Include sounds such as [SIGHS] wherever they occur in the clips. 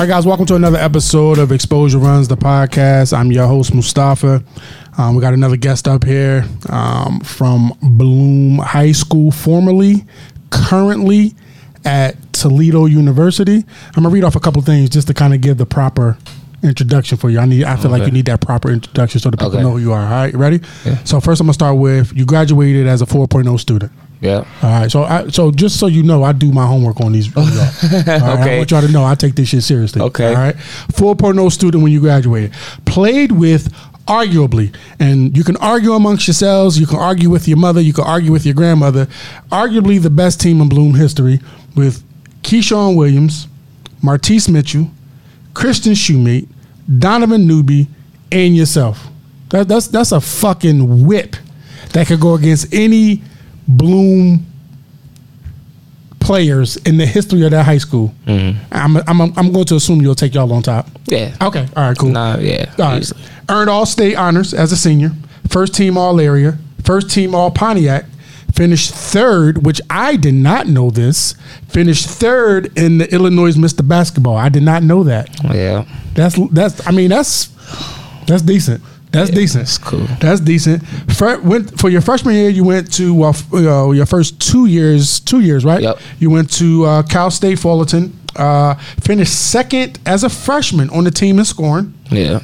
All right, guys, welcome to another episode of Xposure Runs, the podcast. I'm your host, Mustafa. Um, we got another guest up here um, from Bloom High School, formerly, currently at Toledo University. I'm gonna read off a couple things just to kind of give the proper introduction for you. I need. I feel like you need that proper introduction so that people Okay. know who you are. All right, you ready? Yeah. So first, I'm gonna start with you graduated as a 4.0 student. Yeah. All right, so I, so just so you know, I do my homework on these. [LAUGHS] All right, I Okay. want y'all to know I take this shit seriously. Okay. all right. 4.0 student when you graduated, played with arguably, and you can argue amongst yourselves. You can argue with your mother. You can argue with your grandmother. Arguably the best team in Bloom history with Keyshawn Williams, Martise Mitchell, Christian Shoemate, Donovan Newby, and yourself. That, that's that's a fucking whip that could go against any Bloom players in the history of that high school. Mm-hmm. I'm, I'm I'm going to assume you'll take y'all on top. Yeah. Okay. All right. Cool. Nah, yeah. All right. Earned all state honors as a senior, first team all area, first team all Pontiac, finished third, which I did not know this, finished third in the Illinois Mr. Basketball. I did not know that. Yeah. That's that's I mean that's that's decent. That's decent. that's cool. That's decent. Fir- went for your freshman year. You went to well, f- uh, your first two years. Two years, right? Yep. You went to uh, Cal State Fullerton. Uh, finished second as a freshman on the team in scoring, Yeah.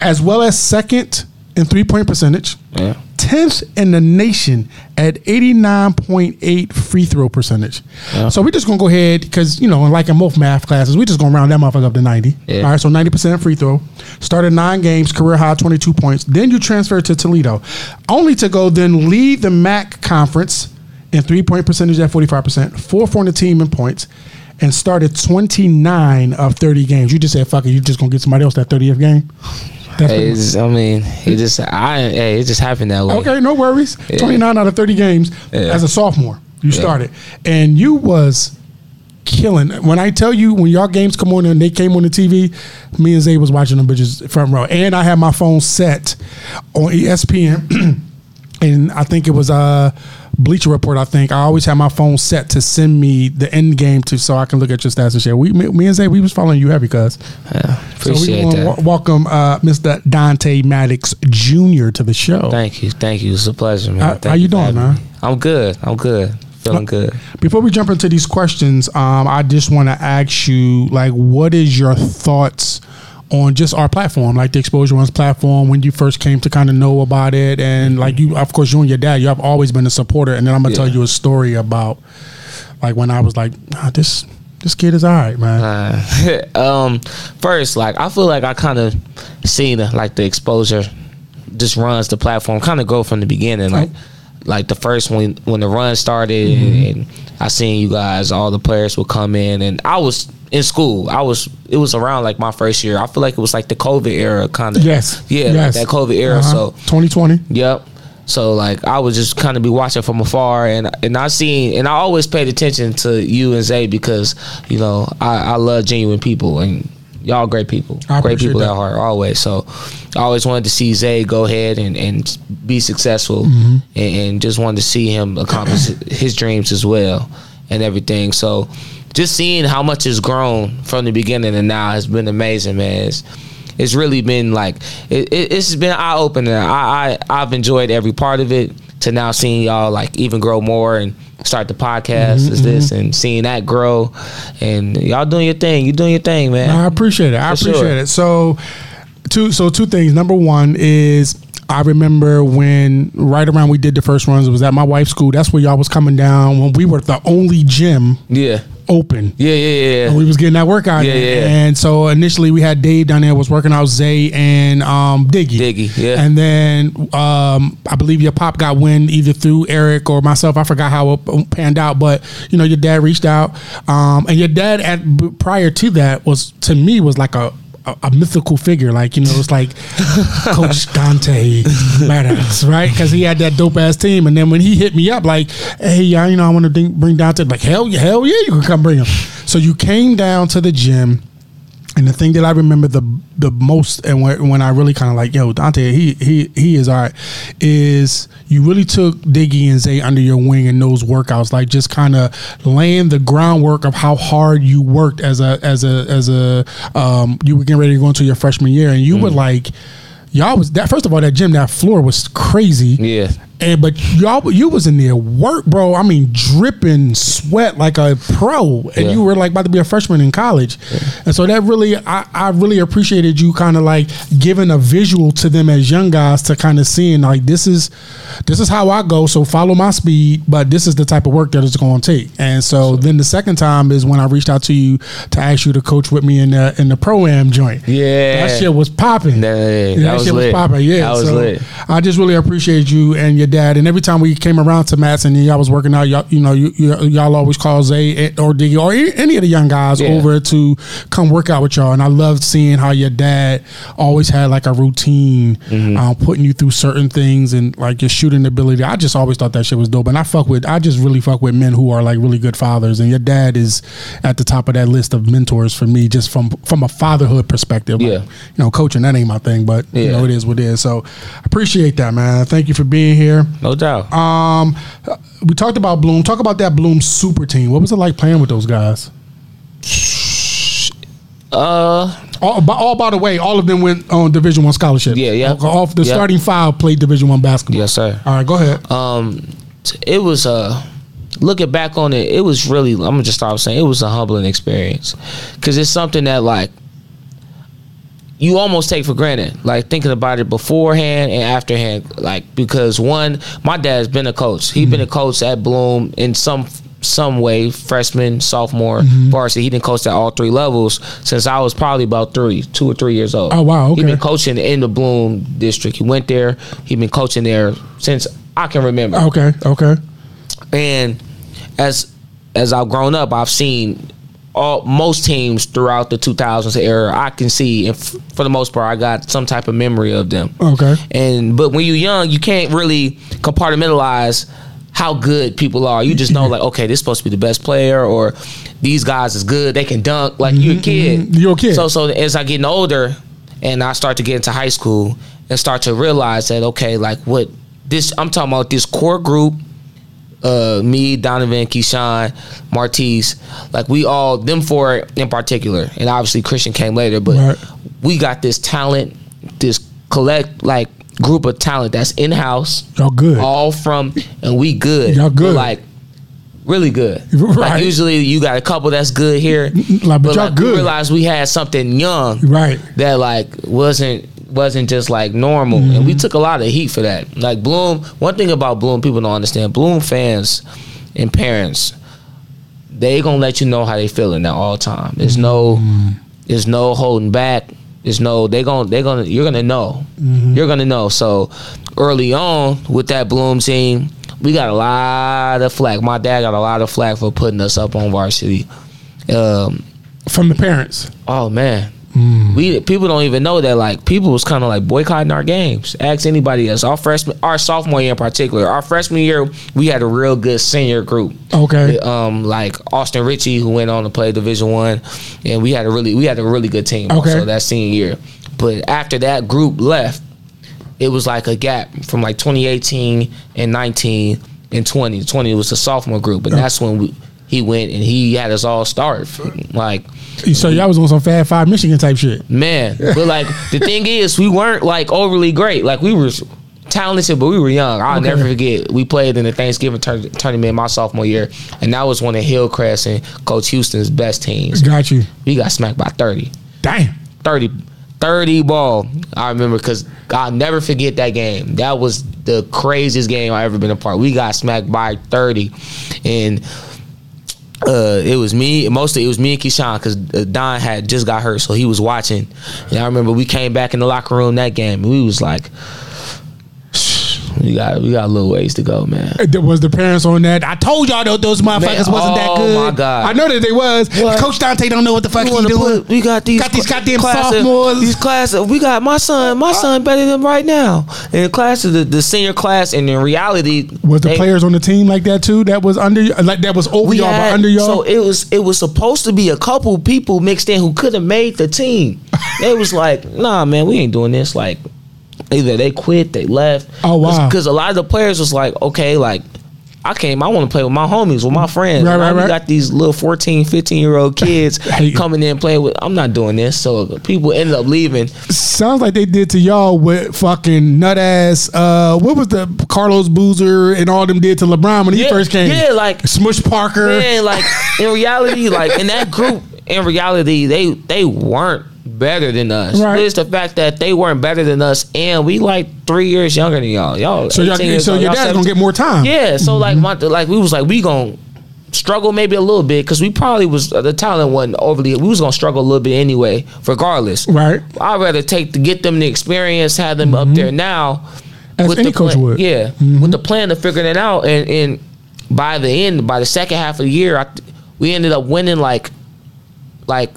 as well as second in three point percentage. Yeah. Tenth in the nation at eighty nine point eight free throw percentage. Yeah. So we're just gonna go ahead because you know, like in most math classes, we're just gonna round that motherfucker up to ninety. Yeah. All right, so ninety percent free throw. Started nine games, career high twenty two points. Then you transfer to Toledo, only to go then lead the MAC conference in three point percentage at forty five percent, fourth on the team in points, and started twenty nine of thirty games. You just said fuck it, you just gonna get somebody else that thirtieth game. Hey, I mean, it just I hey, it just happened that way. Okay, no worries. Yeah. 29 out of 30 games Yeah. as a sophomore. You Yeah. started. And you was killing. When I tell you when y'all games come on and they came on the TV, me and Zay was watching them bitches front row. And I had my phone set on ESPN. [CLEARS THROAT] and I think it was uh Bleacher Report, I think. I always have my phone set to send me the end game to so I can look at your stats and shit. We me, me and Zay, we was following you heavy cuz. Yeah, So we appreciate want to that. welcome uh, Mr. Dante Maddox Jr. to the show. Thank you, thank you. It's a pleasure, man. How- how you for doing, man? me. I'm good. I'm good. Feeling good. Before we jump into these questions, um, I just want to ask you, like, what is your thoughts on just our platform, like the Xposure Runs platform, when you first came to kind of know about it, and like you, of course, you and your dad, you have always been a supporter, and then I'm gonna tell you a story about, like, when I was like, this this kid is all right, man. Uh, [LAUGHS] um, first, like I feel like I kind of seen like the exposure just runs the platform kind of go from the beginning. Like, like the first when when the run started, and I seen you guys, all the players would come in, and I was in school. I was it was around like my first year. I feel like it was like the COVID era kind of. yes, Yeah, yes. like that COVID era. Uh-huh. So 2020. Yep. So like I would just kind of be watching from afar, and and I seen and I always paid attention to you and Zay because you know I, I love genuine people and y'all great people, I great people that. at heart always. So I always wanted to see Zay go ahead and, and be successful, Mm-hmm. and, and just wanted to see him accomplish [CLEARS THROAT] his dreams as well and everything. So just seeing how much has grown from the beginning and now has been amazing, man. It's, it's really been like it, it, it's been eye opening. I, I I've enjoyed every part of it. To now seeing y'all like even grow more and start the podcast Mm-hmm, is this and seeing that grow and y'all doing your thing. You doing your thing, man. I appreciate it. I For appreciate sure. it. So, two so two things. Number one is I remember when right around we did the first runs. It was at my wife's school. That's where y'all was coming down when we were the only gym yeah, open. yeah, yeah, And yeah. we was getting that workout. Yeah, in. yeah. And so initially we had Dave down there was working out Zay and um, Diggy. Diggy, yeah. And then um, I believe your pop got wind either through Eric or myself. I forgot how it panned out, but you know your dad reached out, um, and your dad at prior to that was to me was like a. A, a mythical figure, like you know, it's like [LAUGHS] Coach Dante Maddox, right? Because he had that dope ass team, and then when he hit me up, like, "Hey, y'all, you know, I want to bring Dante," like, "Hell, yeah, hell yeah, you can come bring him." So you came down to the gym And the thing that I remember the the most, and when, when I really kind of like, yo, Dante, he he he is all right, is you really took Diggy and Zay under your wing in those workouts, like just kind of laying the groundwork of how hard you worked as a as a as a um, you were getting ready to go into your freshman year, and you were like, y'all was that first of all that gym that floor was crazy, Yeah. And but y'all, you was in there work, bro. I mean, dripping sweat like a pro, and Yeah. you were like about to be a freshman in college, and so that really, I, I really appreciated you kind of like giving a visual to them as young guys to kind of seeing like this is, this is how I go. So follow my speed, but this is the type of work that it's going to take. And so then the second time is when I reached out to you to ask you to coach with me in the in the pro am joint. Yeah. that shit was popping. That- Yeah, that was shit lit. was popping. Yeah, That was so lit. I just really appreciate you and your dad. And every time we came around to Matt's and y'all was working out, y'all, you know, you, you, y'all always call Zay or Diggy or any of the young guys Yeah. over to come work out with y'all. And I loved seeing how your dad always had like a routine, Mm-hmm. um, putting you through certain things and like your shooting ability. I just always thought that shit was dope. And I fuck with, I just really fuck with men who are like really good fathers. And your dad is at the top of that list of mentors for me, just from from a fatherhood perspective. Like, Yeah. you know, coaching that ain't my thing, but you know, it is what it is. So appreciate that, man. Thank you for being here. No doubt. Um, we talked about Bloom. Talk about that Bloom super team. What was it like playing with those guys? Uh, All, by, all by the way, all of them went on Division One scholarship. Yeah, yeah. All, all- the Yeah. starting five played Division One basketball. yes, sir. All right, go ahead. um it was uh looking back on it it was really i'm gonna just start saying it was a humbling experience because it's something that like you almost take for granted like thinking about it beforehand and afterhand like because one my dad's been a coach. He's been a mm-hmm. coach at bloom in some some way freshman sophomore mm-hmm. varsity. He didn't coach at all three levels since i was probably about three two or three years old. Oh, wow, Okay. he been coaching in the bloom district. He went there. He been coaching there since i can remember. Okay, okay. and as as I've grown up, I've seen all most teams throughout the 2000s era. I can see, and f- for the most part, I got some type of memory of them. Okay. And but when you're young, you can't really compartmentalize how good people are. You just know, like, okay, this is supposed to be the best player, or these guys is good. They can dunk. Like you're a kid. mhm. You're a kid. So so as I getting older, and I start to get into high school, and start to realize that okay, like what this I'm talking about this core group uh, me, Donovan, Keyshawn, Martise, like we all them four in particular, and obviously Christian came later, but Right. we got this talent, this collect like group of talent that's in house, Y'all good. all from, and we good, Y'all good. But, like really good. [LAUGHS] Right. Like usually you got a couple that's good here, Like, but y'all like, good. We realized we had something young, Right. that like wasn't wasn't just like normal. And Mm-hmm. we took a lot of heat for that. Like bloom one thing about bloom people don't understand bloom fans and parents they gonna let you know how they feeling at all time. There's no Mm-hmm. there's no holding back. There's no they gonna they gonna you're gonna know. Mm-hmm. you're gonna know. So early on with that bloom team we got a lot of flack. My dad got a lot of flack for putting us up on varsity. Um From the parents. Oh man, Mm. we people don't even know that. Like people was kind of like boycotting our games. Ask anybody else. Our freshman, our sophomore year in particular, our freshman year, we had a real good senior group. Okay. Um, like Austin Ritchie, who went on to play Division One, and we had a really we had a really good team. Okay. Also that senior year, but after that group left, it was like a gap from like 2018 and 19 and 20. 20 was the sophomore group, and that's when we, he went and he had us all start. Like So y'all was on some Fab Five Michigan type shit. Man, but like the [LAUGHS] thing is, we weren't like overly great. Like we were talented, but we were young. I'll Okay. never forget. We played in the Thanksgiving tour- tournament my sophomore year, and that was one of Hillcrest and Coach Houston's best teams. Got you. We got smacked by 30. Damn. 30, 30 ball. I remember because I'll never forget that game. That was the craziest game I ever been a part. We got smacked by 30, and uh, it was me. Mostly it was me and Keyshawn because Don had just got hurt, so he was watching. I remember we came back in the locker room that game. We was like, we got we got a little ways to go, man. Uh, there was the parents on that. I told y'all that those motherfuckers Man, wasn't that good. oh good. my God. I know that they was. What? Coach Dante don't know what the fuck he doing. put- we got these Got these goddamn classes- sophomores. These classes. We got my son. My uh, son better than right now. In class of the, the senior class, and in reality, was the they- players on the team like that too? That was under uh, like that was over y'all had- but under y'all. So it was it was supposed to be a couple people mixed in who could have made the team. [LAUGHS] they was like, nah, man, we ain't doing this. Like, either they quit, they left. Oh, wow. Because a lot of the players was like, okay, like. I came. I want to play with my homies, with my friends. Right, right, right. got these little 14, 15 year old [LAUGHS] kids coming in playing with. I'm not doing this. So people ended up leaving. Sounds like they did to y'all what fucking nut ass. Uh, what was the Carlos Boozer and all them did to LeBron when he first came? yeah, like- Smush Parker. Man, like in reality, like in that group, in reality, they they weren't better than us. Right. It's the fact that they weren't better than us, and we like three years younger than y'all. Y'all, So y'all, so old, your dad's gonna get more time. Yeah, so like my like we was like we gonna struggle maybe a little bit because we probably was the talent wasn't overly. We was gonna struggle a little bit anyway, regardless. Right. I'd rather take to get them the experience, have them up there now. Mm-hmm. As any the coach plan, would. Yeah, Mhm. with the plan of figuring it out, and and by the end, by the second half of the year, I, we ended up winning like like.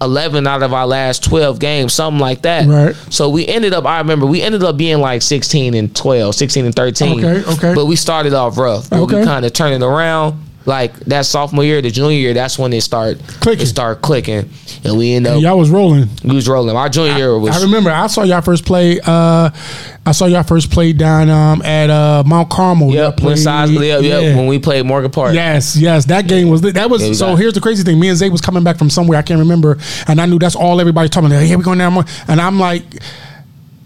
11 out of our last 12 games something like that Right. so we ended up i remember we ended up being like 16 and 12 16 and 13 Okay, okay. but we started off rough but Okay. we kind of turned it around like that sophomore year the junior year that's when it start Clicking. it started clicking and we end up Y'all was rolling. we was rolling our junior year was I remember I saw y'all first play. Uh, I saw y'all first play down um, at uh, Mount Carmel. Yep, when yep, yeah. when we played Morgan Park. Yes, yes, that game was that was. Yeah, so here's the crazy thing: me and Zay was coming back from somewhere I can't remember, and I knew that's all everybody talking about. Here we go now, and I'm like.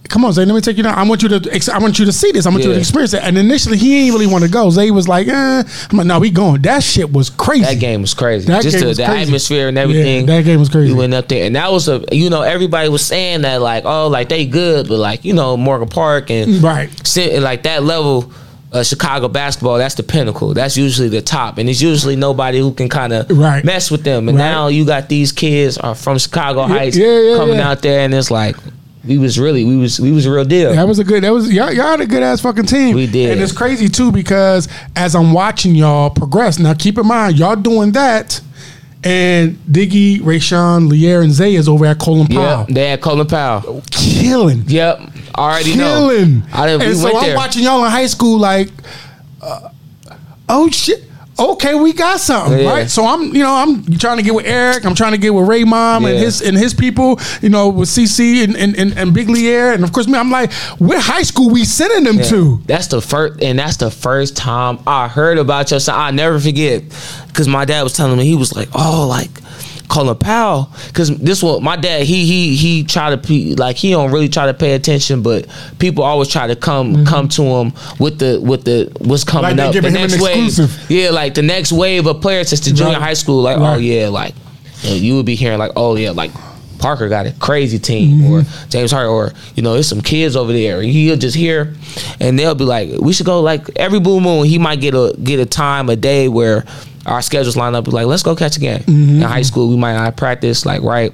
Come on, Zay. Let me take you down. I want you to. ex- I want you to see this. I want you to experience it. And initially, he ain't really want to go. Zay was like, eh. I'm like, no, we going. That shit was crazy. That game was crazy. That Just game the, was the crazy. atmosphere and Yeah, everything. that game was crazy. We went up there, and that was a you know everybody was saying that like oh like they good, but like you know Morgan Park and Right. sitting like that level. Uh, Chicago basketball, that's the pinnacle. That's usually the top, and it's usually nobody who can kind of Right. mess with them. And Right. now you got these kids are from Chicago Heights yeah, yeah, coming yeah. out there, and it's like we was really we was we was a real deal. That was a good. That was y'all. Y'all had a good ass fucking team. We did. and it's crazy too because as I'm watching y'all progress. Now, keep in mind, y'all doing that, and Diggy, Rayshawn, Lier, and Zay is over at Colin Powell, Yep, they at Colin Powell. killing, Yep, already know. killing. I didn't. and we so I'm there. watching y'all in high school, like, uh, oh shit. Okay, we got something, Yeah. right? So I'm, you know, I'm trying to get with Eric. I'm trying to get with Ray Mom and his and his people, you know, with CC and and, and, and Big Lier, and of course me. I'm like, what high school we sending them to? That's the first, and that's the first time I heard about your son. I never forget, because my dad was telling me he was like, "Oh, like Colin Powell," because this one, my dad, he he he try to be like he don't really try to pay attention, but people always try to come come to him with the with the what's coming Mm-hmm. Like up, the giving him an next wave, yeah, like the next wave of players since the junior Right. high school, like oh yeah, like you, know, you would be hearing like oh yeah, like. Parker got a crazy team, Mm-hmm. or James Harden, or you know, there's some kids over there. And he'll just hear, and they'll be like, "We should go." Like every blue moon, he might get a get a time, a day where our schedules line up. Like, "Let's go catch a game." Mm-hmm. In high school, we might not practice. Like, right,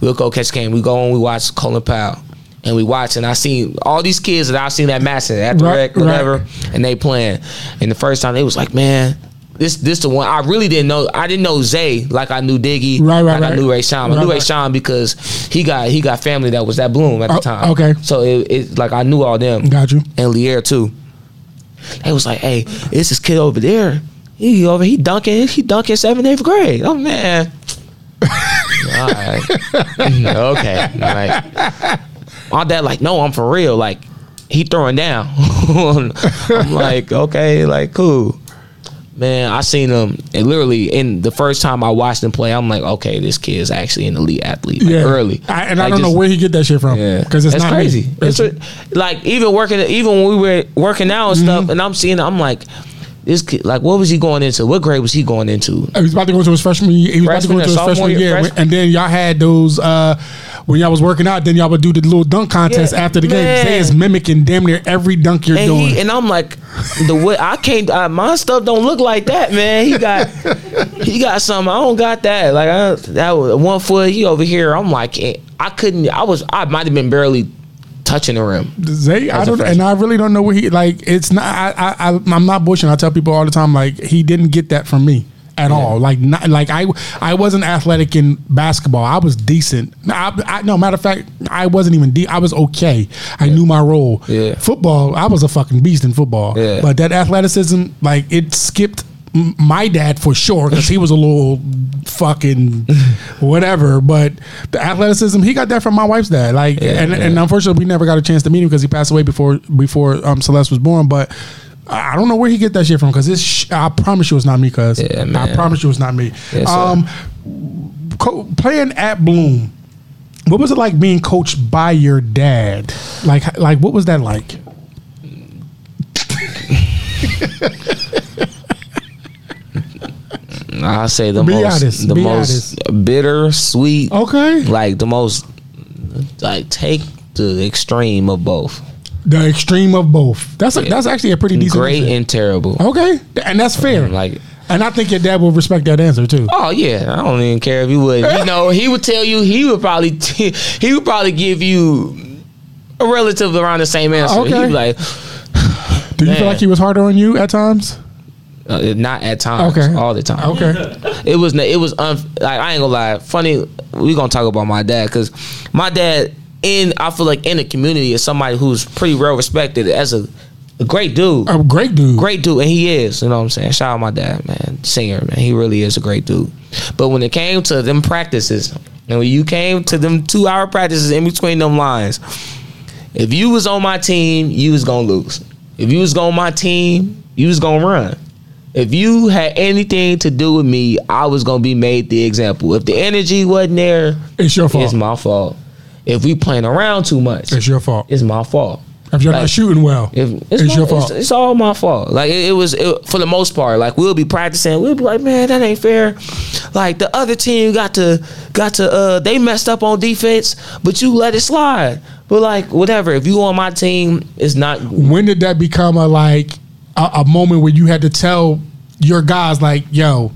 we'll go catch a game. We go and we watch Colin Powell, and we watch. And I seen all these kids that I seen at Madison at the Right, rec, right. whatever, and they playing. And the first time they was like, "Man." This this the one I really didn't know. I didn't know Zay like I knew Diggy. Right, right, like I right. knew Ray Sean. I Right, knew Ray right. Sean because he got he got family that was at Bloom at the Oh, time. okay. So it, it like I knew all them Got you. and Lier too. They was like, "Hey, it's this kid over there. He over he dunking he dunking seventh eighth grade. Oh man." [LAUGHS] all right. okay. Like my dad like, no, I'm for real. Like he throwing down. [LAUGHS] I'm like, okay, like cool. Man, I seen him and literally in the first time I watched him play, I'm like, okay, this kid is actually an elite athlete. Like, Yeah, early. I, and I don't know where he get that shit from. yeah, because it's That's not crazy. It's a- like even working, even when we were working out and Mm-hmm. stuff, and I'm seeing, I'm like, this kid, like, what was he going into? What grade was he going into? He was about to go into his freshman year. He was Freshman about to go into his freshman year? Freshman? and then y'all had those uh, when y'all was working out. Then y'all would do the little dunk contest Yeah, after the game. man. Zay is mimicking damn near every dunk you're And doing. he and I'm like, the way I can't, uh, my stuff don't look like that, man. He got, he got something. I don't got that. Like I, that was one foot. He over here. I'm like, eh, I couldn't. I was. I might have been barely touching the rim. Zay, I don't, and. I really don't know where he like. It's not. I, I, I I'm not bushing. I tell people all the time like he didn't get that from me at all. Like not like I I wasn't athletic in basketball. I was decent. I, I, no matter of fact, I wasn't even. De- I was okay. I knew my role. Yeah. Football, I was a fucking beast in football. Yeah. But that athleticism, like it skipped my dad for sure because he was a little fucking whatever. But the athleticism, he got that from my wife's dad. Like, Yeah, and, yeah. and unfortunately, we never got a chance to meet him because he passed away before before um, Celeste was born. But I don't know where he get that shit from because it's. Sh- I promise you, it's not me. Cause Yeah, I promise you, it's not me. Um, co- playing at Bloom. What was it like being coached by your dad? Like, like what was that like? [LAUGHS] I say the Be most, honest, the most bitter, sweet, Okay, like the most, like take the extreme of both. the extreme of both. That's a, that's actually a pretty decent. Great answer. and terrible. Okay, and that's fair. Like, and I think your dad will respect that answer too. oh yeah, I don't even care if he would. You [LAUGHS] know, he would tell you. He would probably. [LAUGHS] he would probably give you a relative around the same answer. Okay. He'd be like, Do you feel like he was harder on you at times? Uh, not at times, Okay. all the time. Okay. [LAUGHS] It was it was un, like I ain't gonna lie. Funny, we gonna talk about my dad because my dad in I feel like in the community is somebody who's pretty well respected as a, a great dude. A great dude. Great dude, and he is. You know what I'm saying? Shout out my dad, man. Singer, man. He really is a great dude. But when it came to them practices, and when you came to them two hour practices in between them lines, if you was on my team, you was gonna lose. If you was on my team, you was gonna run. If you had anything to do with me, I was gonna be made the example. If the energy wasn't there, It's your fault. it's my fault. If we playing around too much, It's your fault. it's my fault. If you're like- not shooting well, If it's, my- your fault. It's, it's all my fault. Like it, it was it, for the most part. Like we'll be practicing. We'll be like, man, that ain't fair. Like the other team got to got to uh they messed up on defense, but you let it slide. But like whatever. If you on my team, it's not. when did that become a like a, a moment where you had to tell your guys like, yo,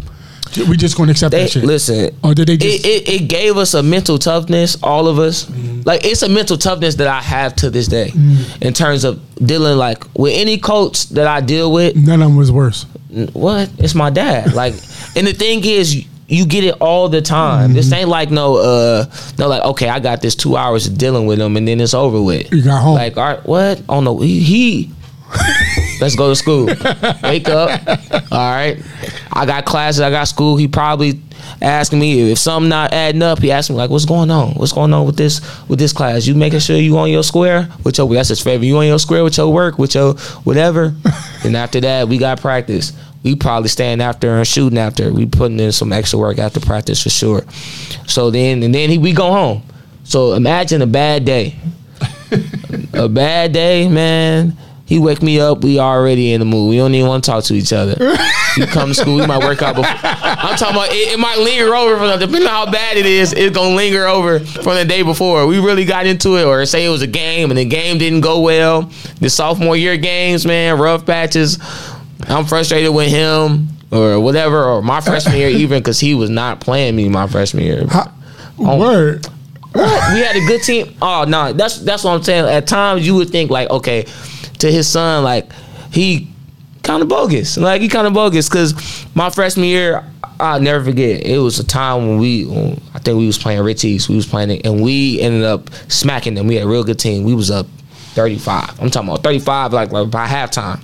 we just gonna accept They that shit? listen. Or did they just? it, it, it gave us a mental toughness, all of us. Mm-hmm. Like it's a mental toughness that I have to this day, in terms of dealing like with any coach that I deal with. none of them was worse. what? It's my dad. [LAUGHS] Like, and the thing is, you, get it all the time. This ain't like no, uh, no, like okay, I got this two hours of dealing with him, and then it's over with. You got home. Like, all right, what? Oh no, he. he [LAUGHS] Let's go to school. Wake up. All right. I got classes. I got school. He probably asking me if something not adding up. He asked me like, "What's going on? What's going on with this with this class? You making sure you on your square with your that's his favorite. You on your square with your work with your whatever." [LAUGHS] and after that, we got practice. We probably staying after and shooting after. We putting in some extra work after practice for sure. So then and then he, we go home. So imagine a bad day [LAUGHS] a bad day, man. He wake me up. We already in the mood. We don't even want to talk to each other. You come to school. We might work out. Before. [LAUGHS] I'm talking about it, it might linger over from the, depending on how bad it is. It's gonna linger over from the day before. We really got into it, or say it was a game and the game didn't go well. The sophomore year games, man, rough patches. I'm frustrated with him or whatever, or my freshman year even because he was not playing me my freshman year. How- Oh. Word. We had a good team. Oh no, that's that's what I'm saying. At times you would think like, okay, to his son, like he kind of bogus. Like he kind of bogus because my freshman year, I'll never forget. It was a time when we, I think we was playing Richie's. We was playing it, and we ended up smacking them. We had a real good team. We was up 35. I'm talking about 35, like, like by halftime.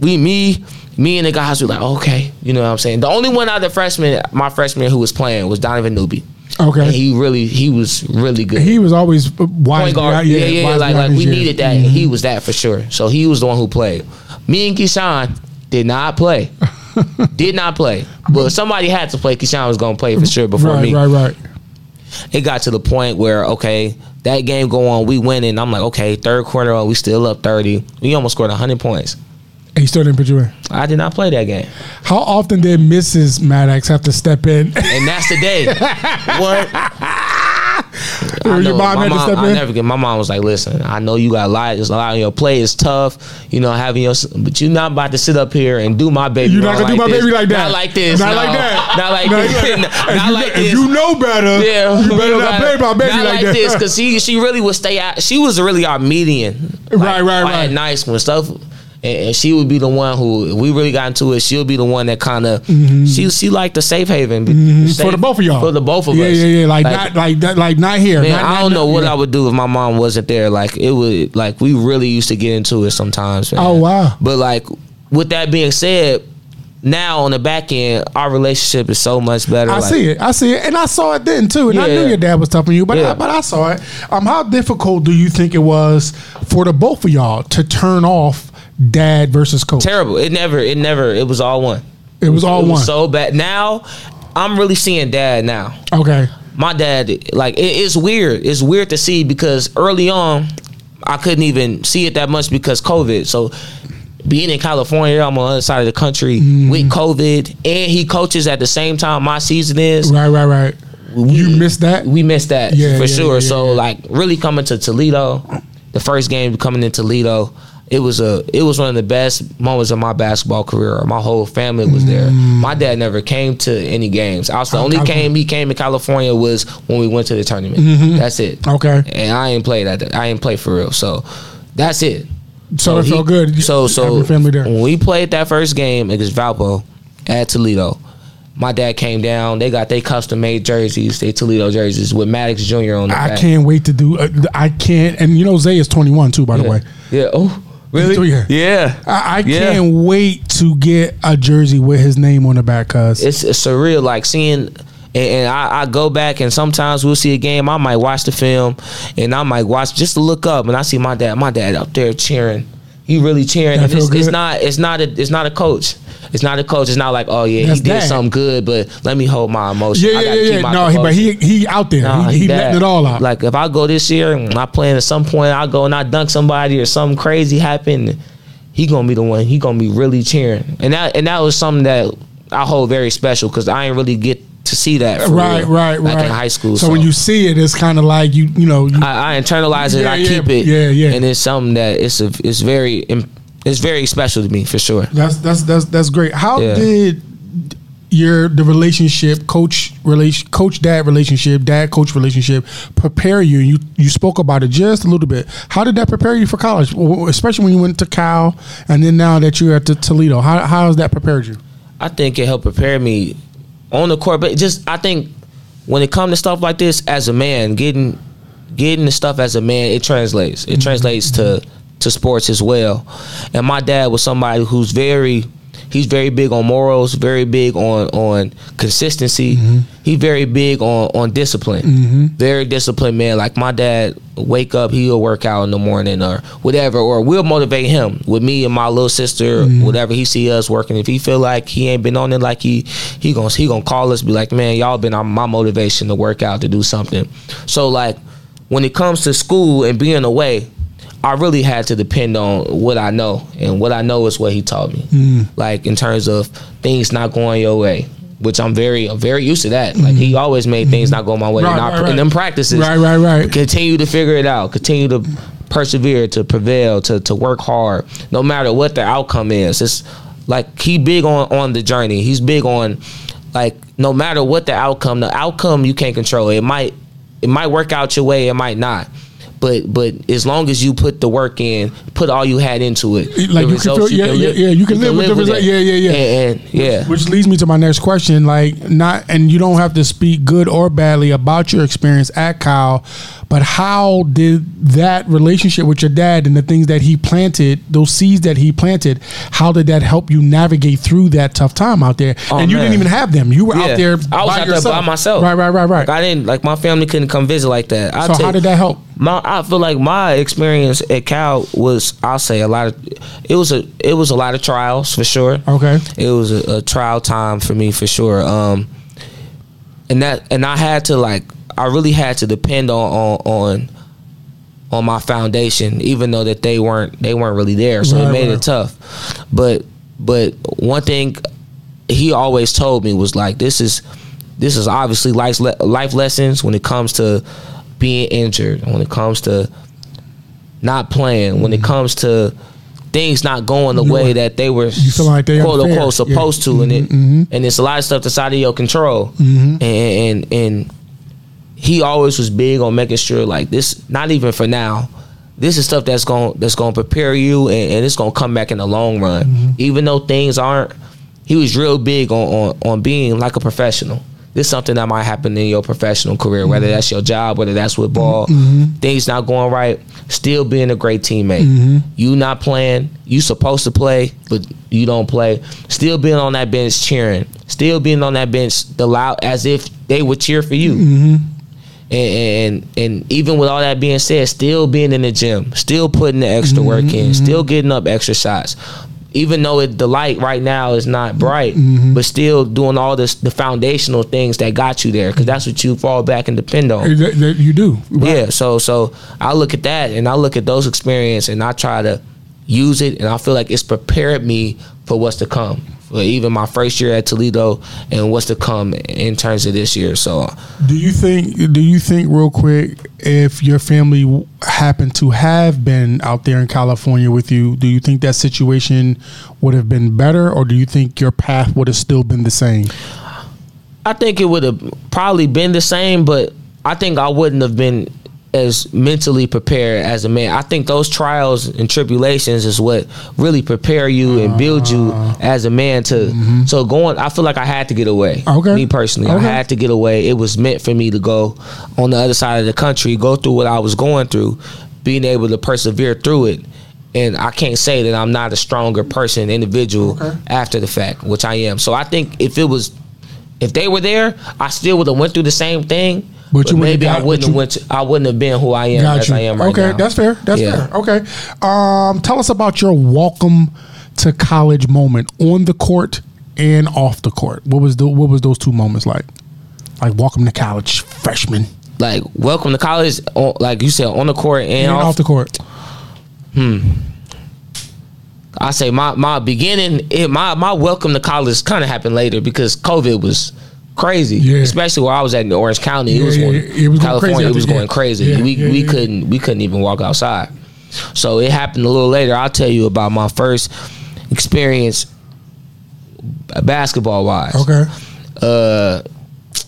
We, me, me and the guys were like, okay, you know what I'm saying. The only one out of the freshman, my freshman who was playing was Donovan Newby. Okay. And He, really, he was really good. He was always wise. Point guard, behind- yeah, yeah, wise like, like we needed that, and he was that for sure. So he was the one who played. Me and Keyshawn did not play, [LAUGHS] did not play. But somebody had to play. Keyshawn was gonna play for sure before Right, me. right, right. It got to the point where okay, that game go on, we win, and I'm like, okay, third quarter, we still up thirty. We almost scored hundred points. He still didn't put you in. I did not play that game, How often did Mrs. Maddox have to step in? and that's the day. [LAUGHS] what? I know mom my had to mom, step I in? never get. My mom was like, "Listen, I know you got a lot. It's a lot on your plate. It's tough. You know, having your, but you're not about to sit up here and do my baby. You're not gonna do my this. baby like that. Not like this. Not no. like that. Not like Not this. like [LAUGHS] not If you- like if this. you know better, Yeah, you better [LAUGHS] not play my baby not like that. this because she she really would stay out. She was really our median. Right, right, right. At nights when stuff. And, and she would be the one who, if we really got into it, she'll be the one that kind of she she like the safe haven Mm-hmm. for the both of y'all. For the both of yeah, us, Yeah, yeah, yeah. Like, not like that. Like not here. Man, Not- I don't know not- what yeah. I would do if my mom wasn't there. Like it would, like we really used to get into it sometimes. Man. Oh wow. But like with that being said, now on the back end, our relationship is so much better. I like, see it. I see it, and I saw it then too. And I knew your dad was tough on you, but I, but I saw it. Um, how difficult do you think it was for the both of y'all to turn off dad versus coach? Terrible. It never. It never. It was all one. It was all it one. Was so bad. Now, I'm really seeing dad now. okay. my dad like it, it's weird it's weird to see because early on i couldn't even see it that much because covid so being in california i'm on the other side of the country Mm-hmm. with covid and he coaches at the same time my season is Right. Right. Right. you missed that. we missed that Yeah, for yeah, sure yeah, so like really coming to toledo the first game coming in toledo it was a it was one of the best moments of my basketball career. My whole family was there. My dad never came to any games. I was the only California. game he came to California was when we went to the tournament. That's it. Mm-hmm. Okay. And I ain't played at that. I ain't played for real. So that's it. So, it he- felt good. So so your family there. when we played that first game against Valpo at Toledo, my dad came down. They got they custom made jerseys, they Toledo jerseys with Maddox Jr. on the I back. can't wait to do. Uh, I can't. And you know, Zay is 21 too. By the way, Yeah. Oh, So, really? yeah. Yeah. I, I Yeah. can't wait to get a jersey with his name on the back. Cause It's, it's surreal, like seeing. And, and I, I go back and sometimes we'll see a game. I might watch the film, and I might watch just to look up, and I see my dad. My dad up there cheering. He really cheering. That And it's, it's not. It's not a. It's not a coach. It's not a coach. It's not like, oh yeah, That's he did something good, but let me hold my emotion. yeah, yeah, yeah. keep yeah. my No, he, but he he out there. Nah, he he letting it all out. Like if I go this year and I playing at some point, I go and I dunk somebody or something crazy happen, he gonna be the one. He gonna be really cheering, and that and that was something that I hold very special because I ain't really get to see that. right, real, right, like right. in high school. So, when you see it, it's kind of like you, you know, you, I, I internalize it, Yeah, I yeah, keep it, yeah, yeah. and it's something that it's a, it's very it's very special to me for sure. that's that's that's that's great. How Yeah. did your the relationship, coach relation, coach dad relationship, dad coach relationship, prepare you? You you spoke about it just a little bit. How did that prepare you for college, especially when you went to Cal, and then now that you're at the Toledo? How how has that prepared you? I think it helped prepare me on the court, but just I think when it comes to stuff like this, as a man, getting getting the stuff as a man, it translates. It mm-hmm. translates to to sports as well. And my dad was somebody who's very he's very big on morals, very big on on consistency. Mm-hmm. He's very big on on discipline. Mm-hmm. Very disciplined man. Like my dad, wake up, he'll work out in the morning or whatever, or we'll motivate him with me and my little sister, mm-hmm. whatever he see us working. If he feel like he ain't been on it, like he he gonna he gonna call us, be like, man, y'all been on my motivation to work out to do something. So like when it comes to school and being away, I really had to depend on what I know, and what I know is what he taught me. Hmm. Like in terms of things not going your way, which I'm very, very used to that. Like he hmm. always made hmm. things not go my way, Right, and I, right, right. in them practices, Right, right, right. continue to figure it out, continue to persevere, to prevail, to to work hard, no matter what the outcome is. It's like he big on on the journey. He's big on like no matter what the outcome, the outcome you can't control. It might it might work out your way, it might not. But but as long as you put the work in, put all you had into it, Like you can feel- yeah, yeah, live- yeah, you can live with the result. Yeah, yeah, yeah. And, and yeah, Which leads me to my next question. Like, not, and you don't have to speak good or badly about your experience at Cal, but how did that relationship with your dad and the things that he planted, those seeds that he planted, how did that help you navigate through that tough time out there? Oh, and you didn't even have them. You were Yeah. out there I was by out there by myself. Right, right, right, right. Like I didn't like my family couldn't come visit like that. I so how did that help? my I feel like my experience at Cal was I'll say a lot of it was a it was a lot of trials for sure. Okay. It was a, a trial time for me for sure. Um and that and I had to like I really had to depend on on on, on my foundation even though that they weren't they weren't really there. So Right, it made right. it tough. But but one thing he always told me was like this is this is obviously life le- life lessons when it comes to being injured, when it comes to not playing, when it comes to things not going the You way that they were You feel like they quote unquote supposed Yeah. to, and it Mhm, and it's a lot of stuff that's out of your control. Mhm. And, and and he always was big on making sure like this, not even for now. This is stuff that's going that's going to prepare you, and, and it's going to come back in the long run. Mm-hmm. Even though things aren't, he was real big on, on on being like a professional. This is something that might happen in your professional career, whether Mm-hmm. that's your job, whether that's with ball, things not going right. Still being a great teammate. Mm-hmm. You not playing, you supposed to play, but you don't play. Still being on that bench cheering. Still being on that bench the loud as if they would cheer for you. Mm-hmm. And, and and even with all that being said, still being in the gym, still putting the extra work Mm-hmm. in, still getting up extra shots. Even though it, the light right now is not bright, Mm-hmm. but still doing all this the foundational things that got you there, because that's what you fall back and depend on. That- that you do. Right. Yeah, so so I look at that and I look at those experiences and I try to use it and I feel like it's prepared me for what's to come. For even my first year at Toledo and what's to come in terms of this year. So Do you think? Do you think, real quick, if your family happened to have been out there in California with you, do you think that situation would have been better, or do you think your path would have still been the same? I think it would have probably been the same, but I think I wouldn't have been as mentally prepared as a man. I think those trials and tribulations is what really prepare you and build you uh-huh. as a man to. Mm-hmm. So going, I feel like I had to get away. Okay. Me personally, I had to get away. It was meant for me to go on the other side of the country, go through what I was going through, being able to persevere through it. And I can't say that I'm not a stronger person, individual Okay. after the fact, which I am. So I think if it was if they were there, I still would have went through the same thing. But But, you maybe got- I wouldn't have went. To, I wouldn't have been who I am as you. I am right okay, now. that's fair. That's Yeah. fair. Okay. Um, tell us about your welcome to college moment on the court and off the court. What was the what was those two moments like? Like welcome to college, freshman, Like welcome to college. Like you said, on the court and, and off. off the court. Hmm. I say my my beginning. It, my my welcome to college kind of happened later because COVID was crazy. Yeah. Especially where I was at in Orange County. Yeah, it was yeah, going. It was California. crazy it was going crazy. We we couldn't we couldn't even walk outside. So it happened a little later. I'll tell you about my first experience basketball wise. Okay. Uh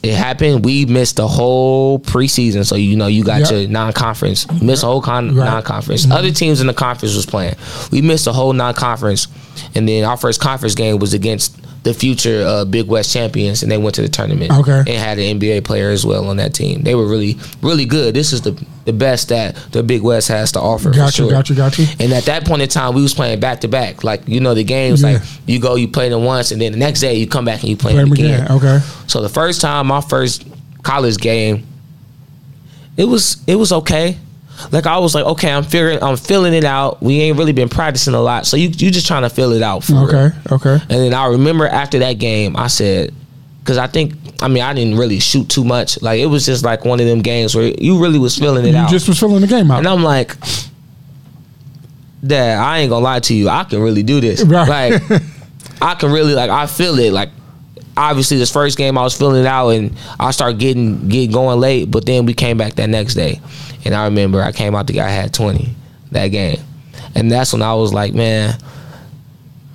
it happened. We missed the whole preseason, so you know you got Yep. your non-conference. Missed whole con- Right. Mm-hmm. non-conference. Other teams in the conference was playing. We missed the whole non-conference, and then our first conference game was against the future uh, Big West champions, and they went to the tournament. Okay. and had an NBA player as well on that team. They were really, really good. This is the the best that the Big West has to offer. Got you, sure. got you, got you. And at that point in time, we was playing back to back. Like you know, the games Yeah. like you go, you play them once, and then the next day you come back and you play Play them 'em again. again. Okay. So the first time, my first college game, it was it was okay. Like I was like, okay, I'm figuring, I'm filling it out. We ain't really been practicing a lot, so you you just trying to fill it out. For real. Okay. Okay. And then I remember after that game, I said, because I think, I mean, I didn't really shoot too much. Like it was just like one of them games where you really was filling it You out. just was filling the game out. and I'm like, Dad, I ain't gonna lie to you. I can really do this. Right. Like, [LAUGHS] I can really like. I feel it. Like, obviously, this first game I was filling it out, and I started getting get going late. But then we came back that next day, and I remember I came out the guy had 20 that game, and that's when I was like, man.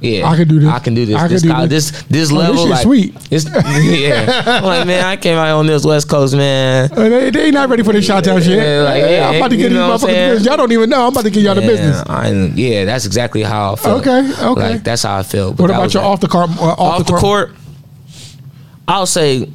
Yeah, I can do this. I can do this. Can this, do college- this. this this Oh, level, shit like, sweet. It's, [LAUGHS] yeah, I'm like, man, I came out on this West Coast, man. Uh, They, they not ready for this shot town shit. Yeah, like, yeah, I'm about to get these motherfuckers business. Y'all don't even know. I'm about to give y'all the business. I, yeah, that's exactly how I felt. Okay, okay. Like that's how I felt. But What about your like- off the court? Uh, off, off, the, court? I'll say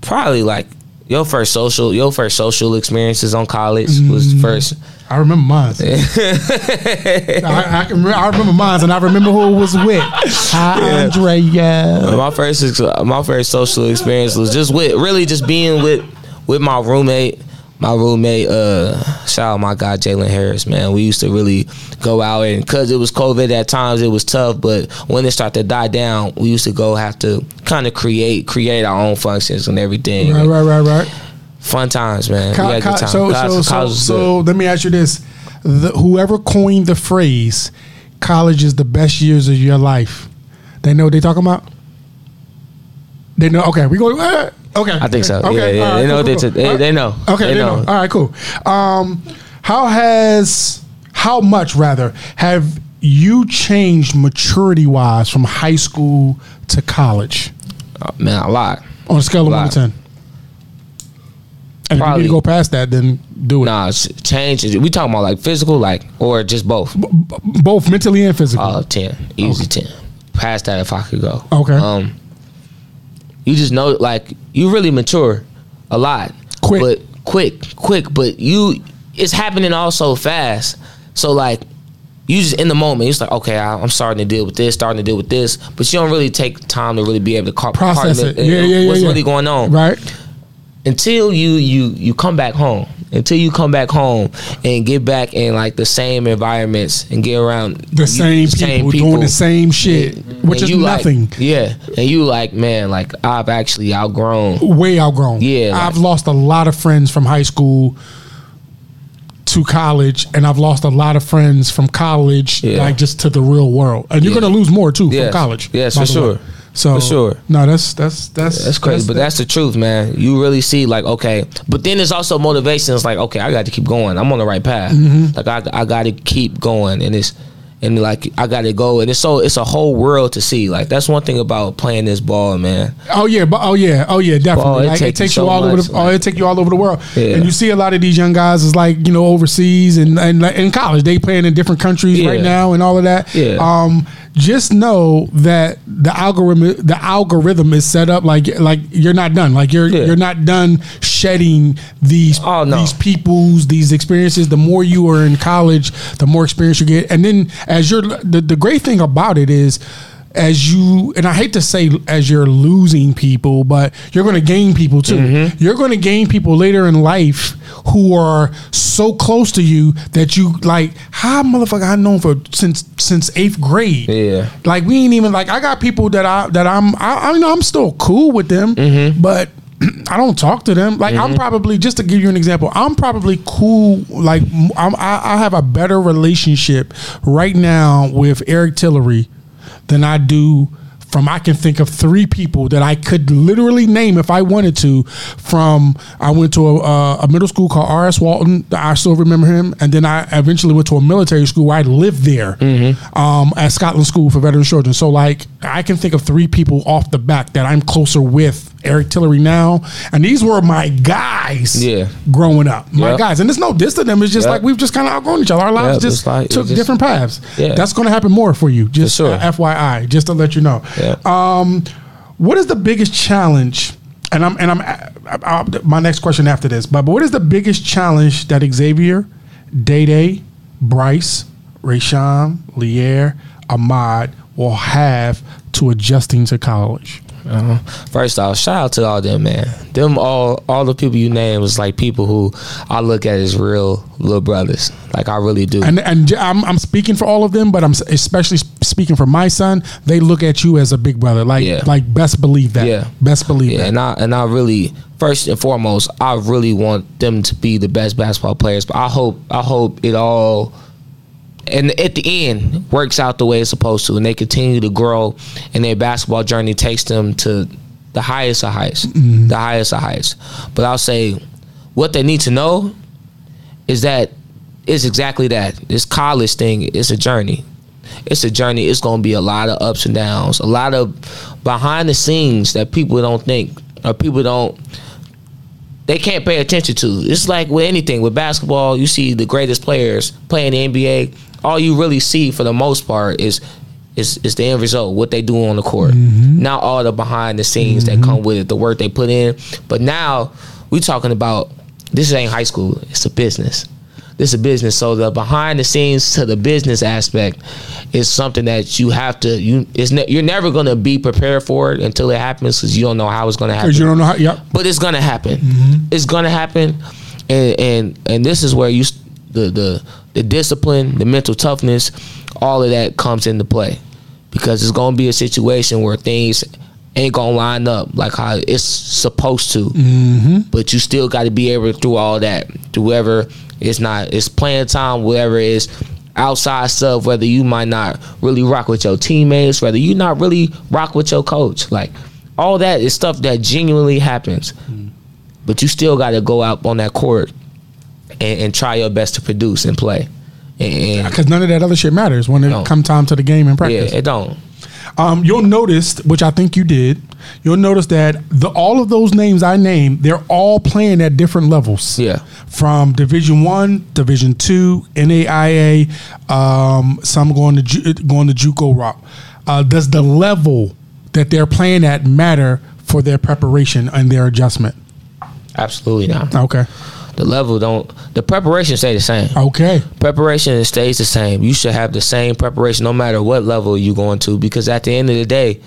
probably like your first social, your first social experiences on college was Mm. first. I remember mine. [LAUGHS] I, I, can, re- I remember mine, and I remember who it was with. Hi, [LAUGHS] Andrea. My first, my first social experience was just with really just being with with my roommate. My roommate, uh, shout out my guy Jalen Harris, man. We used to really go out and because it was COVID at times, it was tough. But when it started to die down, we used to go have to kind of create create our own functions and everything. Right, right, right, right. Fun times, man. Co- co- good time. so, College- so, so, college was so let me ask you this: the, Whoever coined the phrase "college is the best years of your life," they know what they talking about. They know. Okay, we go. Uh, okay, I think so. Okay, yeah, yeah. right, they know cool, they, cool, they, they know. Okay, they, know. All right, cool. Um, how has how much rather have you changed maturity wise from high school to college Oh, man, a lot. on a scale of one Lot. to ten? And if you need to go past that, then do it. Nah, change. We talking about like physical, like or just both. B- both mentally and physically. Uh, ten, easy ten. Past that, if I could go. Okay. Um, you just know, like you really mature a lot. Quick. but quick, quick. But you, it's happening all so fast. So like, you just in the moment. It's like, okay, I, I'm starting to deal with this, starting to deal with this, but you don't really take time to really be able to car- Process it. Yeah, yeah, yeah. What's yeah. really going on? Right. until you you you come back home until you come back home and get back in like the same environments and get around The you- same, people, doing the same shit, which and is you like- nothing. yeah and you like man like i've actually outgrown way outgrown. Yeah, I've like- lost a lot of friends from high school to college, and I've lost a lot of friends from college, Yeah. like just to the real world. And you're Yeah. gonna lose more too Yes. from college. Yes, for sure. way. So For sure. No, that's that's that's that's crazy but that's the truth man you really see like okay but then there's also motivation it's like okay i got to keep going i'm on the right path Mm-hmm. like i, I got to keep going and it's and like i got to go and it's so it's a whole world to see like that's one thing about playing this ball man Oh yeah, but oh yeah, oh yeah, definitely. Ball, it like, it take you takes you so all over much, the. oh, it take you all over the world. Yeah. And you see a lot of these young guys is like you know overseas and and in college they playing in different countries right now and all of that. Yeah. Um, just know that the algorithm the algorithm is set up like like you're not done. Like you're Yeah. you're not done shedding these Oh, no. these people's these experiences. The more you are in college, the more experience you get. And then as you're the, the great thing about it is as you and I hate to say as you're losing people, but you're going to gain people too. Mm-hmm. You're going to gain people later in life who are so close to you that you like. How motherfucker I known for since since eighth grade. Yeah. like we ain't even like I got people that I that I'm I, I know I'm still cool with them, Mm-hmm. but. [CLEARS THROAT] I don't talk to them. Like I'm probably just to give you an example. I'm probably cool. Like I'm, I, I have a better relationship right now with Eric Tillery than I do from I can think of three people that I could literally name if I wanted to. From I went to a, a middle school called R.S. Walton. I still remember him, and then I eventually went to a military school where I lived there um, at Scotland School for Veteran Children. So like I can think of three people off the back that I'm closer with. Eric Tillery now, and these were my guys. Yeah. growing up, my Yep. guys, and there's no diss to them. It's just Yep. like we've just kind of outgrown each other. Our lives Yep, just like- took just- different paths. Yeah. That's going to happen more for you. Just sure. uh, FYI, just to let you know. Yeah. Um, what is the biggest challenge? And I'm and I'm I, I, my next question after this. But, but what is the biggest challenge that Xavier, Day Day, Bryce, Rayshawn, Lier, Ahmad will have to adjusting to college? Uh-huh. First off, shout out to all them man. Them all all the people you name was like people who I look at as real little brothers. Like I really do. And and I'm, I'm speaking for all of them, but I'm especially speaking for my son. They look at you as a big brother. Like Yeah. like best believe that. Yeah. Best believe Yeah, that. and I and I really first and foremost, I really want them to be the best basketball players. But I hope I hope it all and at the end works out the way it's supposed to, and they continue to grow, and their basketball journey takes them to the highest of heights, mm-hmm. the highest of heights. But I'll say, what they need to know is that it's exactly that. This college thing is a journey. It's a journey. It's going to be a lot of ups and downs, a lot of behind the scenes that people don't think or people don't they can't pay attention to. It's like with anything with basketball, you see the greatest players playing the NBA. All you really see for the most part is is is the end result, what they do on the court. Mm-hmm. Not all the behind the scenes that come mm-hmm. with it, the work they put in. But now we talking about this ain't high school. It's a business. This is a business. So the behind the scenes to the business aspect is something that you have to you. It's ne- you're never gonna be prepared for it until it happens because you don't know how it's gonna happen Because you don't know how. Yep. but it's gonna happen. Mm-hmm. It's gonna happen, and and and this is where you the the the discipline, the mental toughness, all of that comes into play, because it's gonna be a situation where things ain't gonna line up like how it's supposed to. Mm-hmm. But you still got to be able to do all that. Do whatever it's not, it's playing time, whatever it is outside stuff, whether you might not really rock with your teammates, whether you not really rock with your coach, like all that is stuff that genuinely happens. Mm. But you still got to go out on that court and, and try your best to produce and play. And, Because none of that other shit matters when it come time to the game and practice. yeah, it don't. Um, you'll notice, which I think you did, you'll notice that the all of those names I named, they're all playing at different levels. Yeah. From Division One, Division Two, NAIA, um, some going to Ju- going to JUCO route. Uh, does the level that they're playing at matter for their preparation and their adjustment? Absolutely not. Okay. The level don't. The preparation stay the same. Okay. preparation stays the same. You should have the same preparation no matter what level you going to because at the end of the day,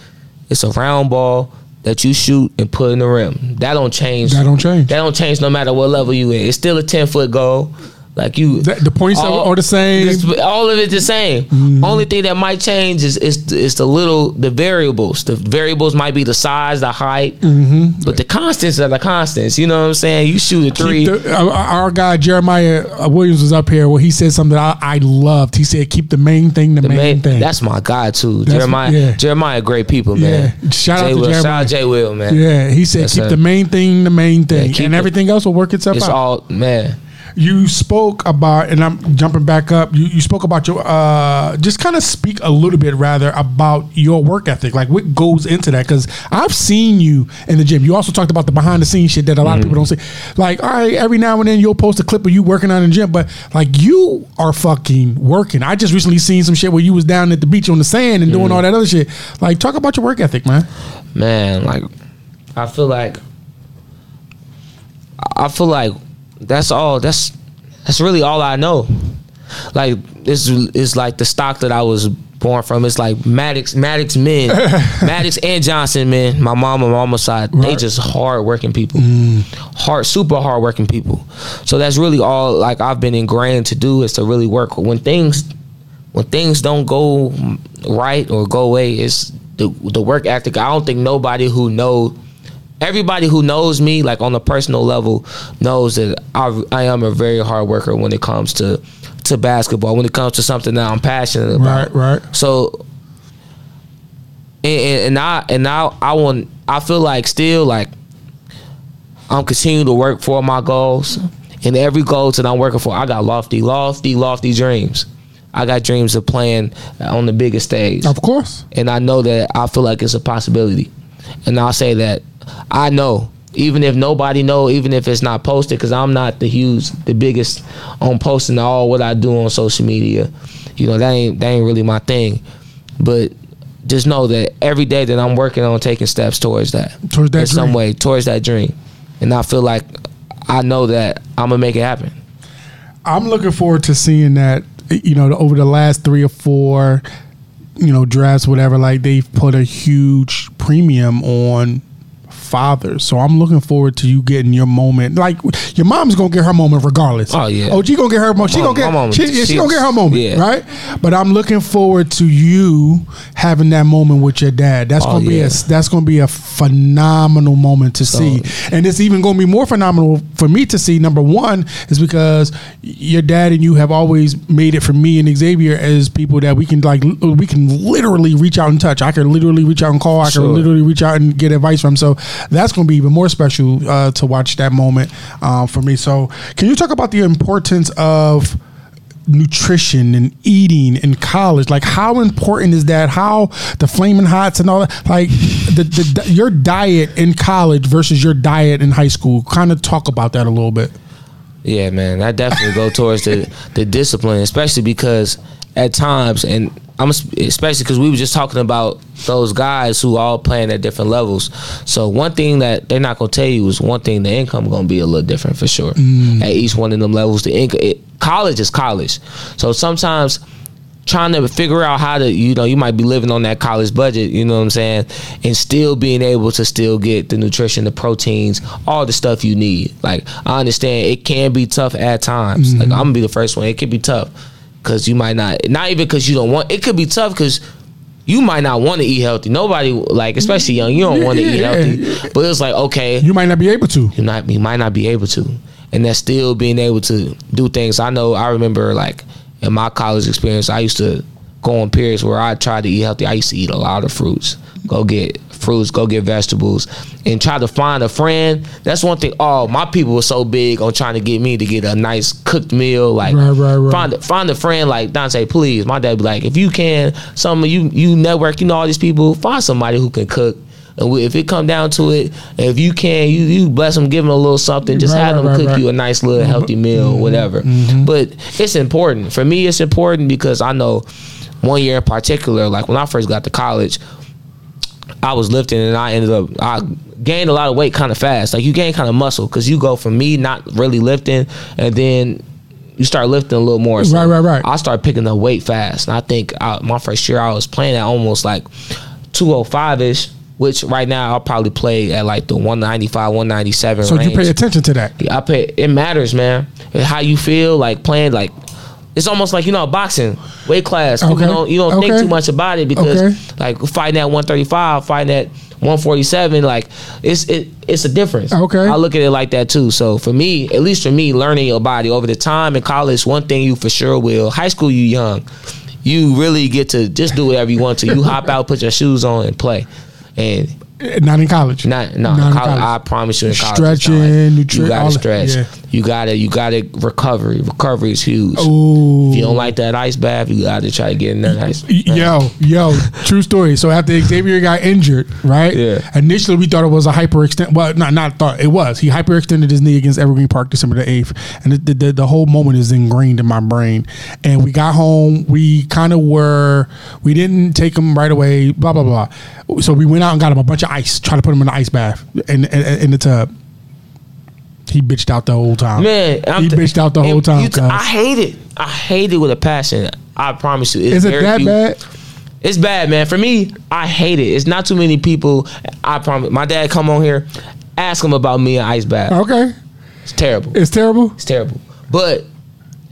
it's a round ball that you shoot and put in the rim. That don't change. That don't change. That don't change no matter what level you in. It's still a ten foot goal. Like you, The- the points are- are the same. Mm-hmm. all of it the same. Only thing that might change is is is the little the variables. The variables might be the size, the height, Mm-hmm. but the constants are the constants. You know what I'm saying? You shoot a three. The, our guy Jeremiah uh, Williams was up here where he said something that I, I loved. He said, "Keep the main thing the, The main, man, thing." that's my guy too. That's- Jeremiah, yeah. Jeremiah, great people, man. Yeah. Shout out to Will, Jeremiah. Shout out Jay Will, man. yeah, he said, "Keep the main thing the main thing, keep and it- everything else will work itself It's out." all man. You spoke about, and I'm jumping back up. You, you spoke about your uh, just kind of speak a little bit rather about your work ethic, like what goes into that. Because I've seen you in the gym. You also talked about the behind the scenes shit that a lot of people don't see. Like, all right, every now and then you'll post a clip of you working out in the gym, but like you are fucking working. I just recently seen some shit where you was down at the beach on the sand and doing all that other shit. Like, talk about your work ethic, man. Man, like I feel like I feel like that's all that's that's really all I know. Like this is like the stock that I was born from. It's like Maddox, Maddox men, [LAUGHS] Maddox and Johnson men. My mom and mama's side, they just hard working people, mm. hard, super hard working people. So that's really all like I've been ingrained to do is to really work. When things when things don't go right or go away, it's the the work ethic. I don't think nobody who know everybody who knows me like on a personal level knows that I, I am a very hard worker when it comes to to basketball when it comes to something that I'm passionate about Right, right. so and, and, I and I I want I feel like still like I'm continuing to work for my goals and every goal that I'm working for I got lofty lofty lofty dreams I got dreams of playing on the biggest stage Of course. and I know that I feel like it's a possibility. And I'll say that I know, even if nobody know, even if it's not posted, because I'm not the huge, the biggest on posting all what I do on social media. You know that ain't that ain't really my thing, but just know that every day that I'm working on taking steps towards that, Towards that in some dream. way, towards that dream, and I feel like I know that I'm gonna make it happen. I'm looking forward to seeing that. You know, over the last three or four, you know, drafts, whatever. Like they've put a huge premium on fathers. So I'm looking forward to you getting your moment. Like your mom's gonna get her moment regardless. Oh, yeah. Oh, OG gonna get her moment. She My- gonna get. mom- she, yeah, she she- gonna get her moment. yeah. Right. But I'm looking forward to you having that moment with your dad. That's Oh, gonna be a that's gonna be a phenomenal moment to see. And it's even to be more phenomenal for me to see. Number one is because your dad and you have always made it for me and Xavier as people that we can like we can literally reach out and touch. I can literally reach out and call. I Sure. can literally reach out and get advice from. So that's going to be even more special uh, to watch that moment um, for me. So can you talk about the importance of nutrition and eating in college? Like how important is that? How the flaming hots and all that? Like the, the your diet in college versus your diet in high school. Kind of talk about that a little bit. Yeah, man, I definitely go towards the the discipline, especially because at times, and I'm especially because we were just talking about those guys who all playing at different levels. So one thing that they're not gonna tell you is one thing the income gonna be a little different for sure. Mm. At each one of them levels. The income, it, college is college, so sometimes trying to figure out how to you know you might be living on that college budget you know what i'm saying and still being able to still get the nutrition the proteins all the stuff you need. Like i understand it can be tough at times. Like mm-hmm. i'm gonna be the first one. It can be tough because you might not not even because you don't want it could be tough because you might not want to eat healthy. Nobody like especially young you don't want to eat Yeah. healthy. But it's like okay. You might not be able to. You not you might not be able to. And that's still being able to do things. I know i remember like in my college experience i used to go on periods where i tried to eat healthy. I used to eat a lot of fruits. Go get fruits, go get vegetables, and try to find a friend. That's one thing. Oh, my people were so big on trying to get me to get a nice cooked meal. Like Right, right, right. find find a friend like Dante, please. My dad be like, if you can, some of you you network, you know all these people, find somebody who can cook. And we, if it come down to it, if you can, you you bless them, give them a little something, just Right, have them right, cook right. you a nice little mm-hmm. healthy meal, mm-hmm. whatever. Mm-hmm. But it's important for me. It's important because I know one year in particular, like when I first got to college, I was lifting and I ended up I gained a lot of weight kind of fast. Like you gain kind of muscle because you go from me not really lifting and then you start lifting a little more. So Right, right, right. I start picking up weight fast, and I think I, my first year I was playing at almost like two oh hundred five ish. Which right now I'll probably play at like the one ninety five, one ninety seven So range. you pay attention to that. I pay. It matters, man. How you feel like playing like. It's almost like you know boxing weight class. Okay. don't you don't think too much about it because Okay. like fighting at one thirty five, fighting at one forty seven, like it's it it's a difference. Okay. I look at it like that too. So for me, at least for me, learning your body over the time in college, one thing you for sure will. High school, you young, you really get to just do whatever you want to. You [LAUGHS] hop out, put your shoes on, and play. And Not in college. not no, Not in college, college. I promise you, in college, Stretching, it's not nutri- you gotta stretch. yeah. You gotta, you gotta recovery. Recovery is huge. Ooh. If you don't like that ice bath, you gotta try to get in there. ice. Yo, yo, [LAUGHS] true story. So after Xavier got injured, right? Yeah. Initially, we thought it was a hyperextend. Well, not not thought it was. He hyperextended his knee against Evergreen Park December the eighth, and the, the the whole moment is ingrained in my brain. And we got home. We kind of were. We didn't take him right away. Blah blah blah. So we went out and got him a bunch of ice. Tried to put him in the ice bath in in, in the tub. He bitched out the whole time. Man, he t- bitched out the whole time. t- I hate it. I hate it with a passion. I promise you. It's is it that few- bad? It's bad, man. For me, I hate it. It's not too many people. I promise. My dad come on here, ask him about me and ice bath. Okay, It's terrible. it's terrible. It's terrible. But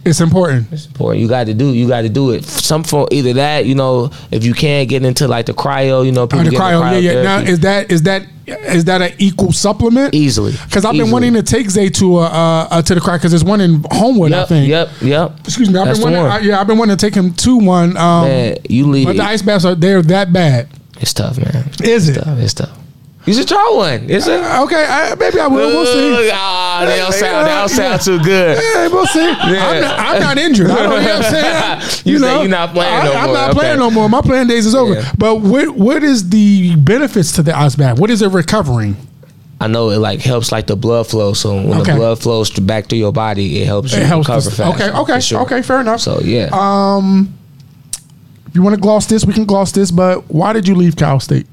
It's important. It's important. You got to do. You got to do it. Some for either that. You know, if you can't get into like the cryo, you know, people Oh, the cryo, yeah, yeah. Now, is that is that is that an equal supplement? easily. Because I've been Easily. wanting to take Zay to uh, uh, uh to the crack because there's one in Homewood, I think. yep, yep. Excuse me, I've That's been wanting. I, yeah, I've been wanting to take him to one. Um, Man, you leave. but the ice baths are they're that bad. it's tough, man. Is it? Tough. It's tough. You should try one. It's a. Okay, I, maybe I will. We'll see. Ah, they don't sound. They don't sound too good. Yeah, we'll see. [LAUGHS] I'm, not, I'm not injured. I don't, you know what I'm saying? [LAUGHS] You say you're not playing I, no I'm more. not Okay. playing no more. My playing days is over. Yeah. But what what is the benefits to the ice bath? What is it recovering? I know it like helps like the blood flow. So when Okay. the blood flows back through your body, it helps you It helps. recover faster. okay, okay, sure. okay. Fair enough. So yeah, Um, if you want to gloss this, we can gloss this. But why did you leave Cal State?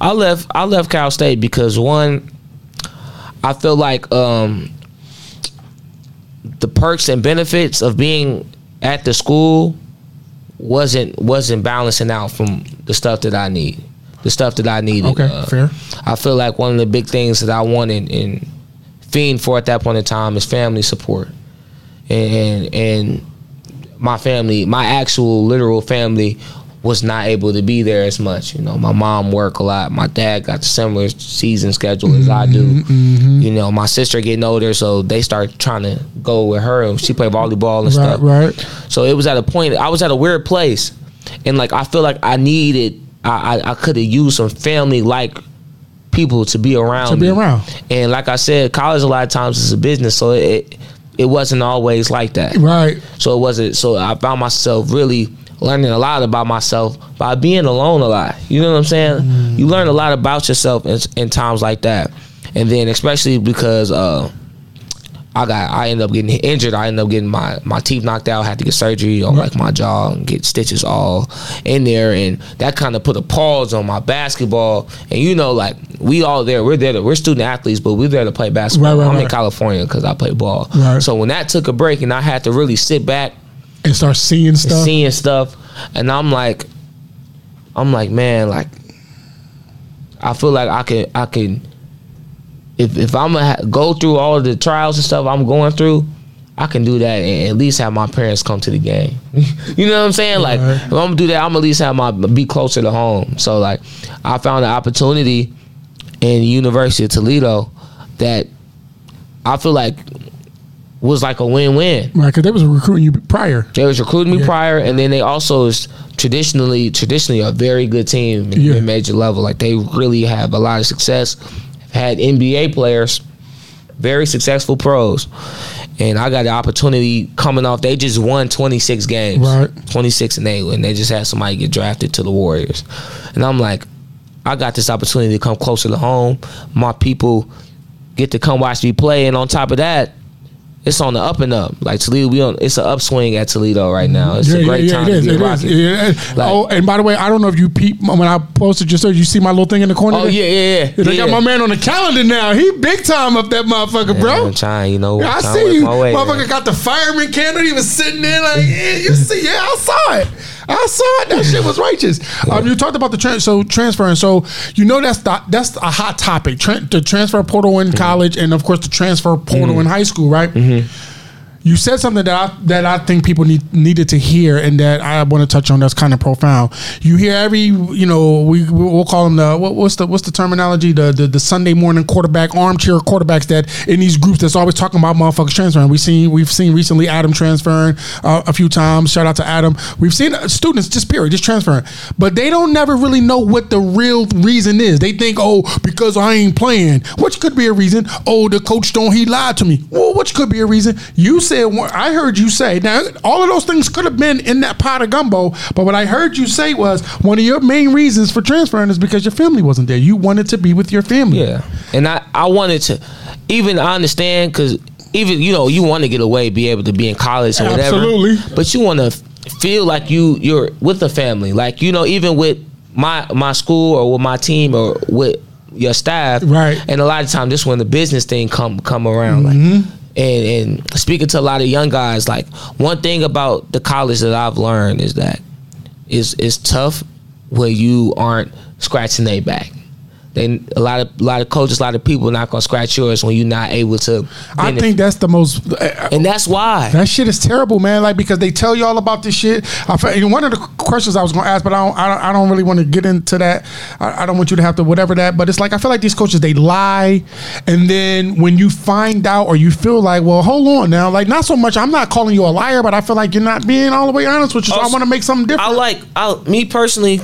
I left. I left Cal State because one, I feel like um, the perks and benefits of being at the school wasn't wasn't balancing out from the stuff that I need, the stuff that I needed. Okay, Uh, fair. I feel like one of the big things that I wanted and fiend for at that point in time is family support, and and my family, my actual literal family, was not able to be there as much. You know, my mom worked a lot. My dad got the similar season schedule as I do. Mm-hmm, You know, my sister getting older, so they start trying to go with her. and She played volleyball and Right, stuff. right. So it was at a point I was at a weird place, and like I feel like I needed I I, I could have used some family like people to be around To be me. around. And like I said, college a lot of times is a business, so it it wasn't always like that. Right. So it wasn't. So I found myself really learning a lot about myself by being alone a lot. You know what I'm saying? You learn a lot about yourself in, in times like that, and then especially because uh, I got I ended up getting injured. I ended up getting my my teeth knocked out. Had to get surgery on like my jaw and get stitches all in there, and that kind of put a pause on my basketball. And you know, like we all there, we're there. To, we're student athletes, but we're there to play basketball. Right, right, I'm in. California because I play ball. Right. So when that took a break, and I had to really sit back And start seeing stuff. seeing stuff, and I'm like, I'm like, man, like, I feel like I can, I can, if if I'm gonna ha- go through all of the trials and stuff I'm going through, I can do that and at least have my parents come to the game. [LAUGHS] you know what I'm saying? Like, Right. if I'm gonna do that, I'm at least have my be closer to home. So like, I found an opportunity in University of Toledo that I feel like was like a win-win. Right, because they was recruiting you prior. They was recruiting me Yeah. prior, and then they also is traditionally traditionally a very good team in, Yeah. in major level. Like they really have a lot of success. Had NBA players, very successful pros, and I got the opportunity coming off. They just won 26 games, Right. 26 and eight, and they just had somebody get drafted to the Warriors, and I'm like, I got this opportunity to come closer to home. My people get to come watch me play, and on top of that. It's on the up and up. Like Toledo, we on. It's an upswing at Toledo right now. It's a great time it to is. be a It Rocket. is. Yeah. Like- oh, and by the way, I don't know if you peep when I posted just so you see my little thing in the corner. Oh there? yeah, yeah, yeah. They yeah. got my man on the calendar now. He big time up that motherfucker, Yeah, bro. I'm trying, you know. Yeah, I see you. my way, Motherfucker man. got the fireman candle. He was sitting there like, yeah, you see, yeah, I saw it. I saw it. That shit was righteous. Um, you talked about the trans- so transferring. So you know that's the, that's a hot topic. Tran the transfer portal Mm-hmm. in college, and of course the transfer portal in high school, right? Mm-hmm. You said something that I that I think people need needed to hear, and that I want to touch on. That's kind of profound. You hear every, you know, we we'll call them the what, what's the what's the terminology? The, the the Sunday morning quarterback, armchair quarterbacks that in these groups that's always talking about motherfuckers transferring. We seen we've seen recently Adam transferring uh, a few times. Shout out to Adam. We've seen uh, students just period just transferring, but they don't never really know what the real reason is. They think, oh, because I ain't playing, which could be a reason. Oh, the coach don't he lied to me. Well, which could be a reason. You said I heard you say now all of those things could have been in that pot of gumbo, but what I heard you say was one of your main reasons for transferring is because your family wasn't there. You wanted to be with your family. Yeah, and I I wanted to even I understand because even you know you want to get away, be able to be in college or whatever. Absolutely. but you want to feel like you you're with the family. Like you know, even with my my school or with my team or with your staff, Right. And a lot of times, this when the business thing come come around, like. Mm-hmm. And, and speaking to a lot of young guys, like one thing about the college that I've learned is that it's it's tough when you aren't scratching their back. They a lot of a lot of coaches, a lot of people not gonna scratch yours when you're not able to. I think that's the most. uh, and that's why. That shit is terrible, man. Like because they tell you all about this shit. I, fe- and one of the questions I was going to ask, but I don't, I don't, I don't really want to get into that. I, I don't want you to have to whatever that. But it's like I feel like these coaches they lie, and then when you find out or you feel like, well, hold on now, like not so much. I'm not calling you a liar, but I feel like you're not being all the way honest with you. So I want to make something different. I like I, me personally.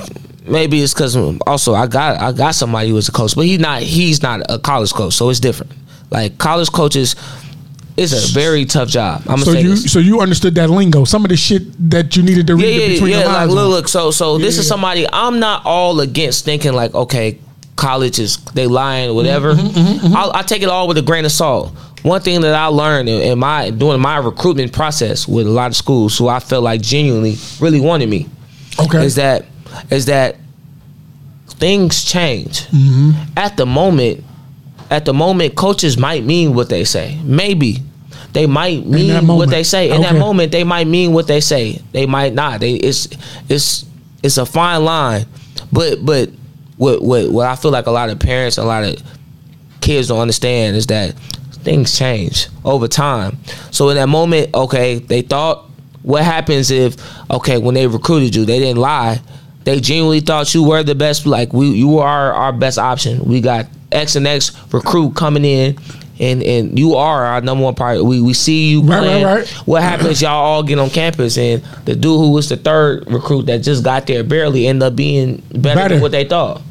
Maybe it's because also I got I got somebody who was a coach, but he's not he's not a college coach, so it's different. Like college coaches, it's a very tough job. I'm so say you, this. so you understood that lingo, some of the shit that you needed to read yeah, yeah, between yeah. the Like lines. look, look. So, so this Yeah, is somebody I'm not all against thinking like, okay, college is they lying, whatever. Mm-hmm, I'll, I take it all with a grain of salt. One thing that I learned in, in my doing my recruitment process with a lot of schools who I felt like genuinely really wanted me Okay. is that is that things change Mm-hmm. at the moment. At the moment, coaches might mean what they say. Maybe they might mean what they say. In that moment, they might mean what they say. They might not. They it's it's it's a fine line. But but what what what I feel like a lot of parents, a lot of kids don't understand is that things change over time. So in that moment, okay, they thought what happens if okay, when they recruited you, they didn't lie. They genuinely thought you were the best like we you are our best option. We got X and X recruit coming in and and you are our number one priority. We we see you Right, playing. right, right. What happens? Y'all all get on campus, and the dude who was the third recruit that just got there barely end up being better, Better. than what they thought.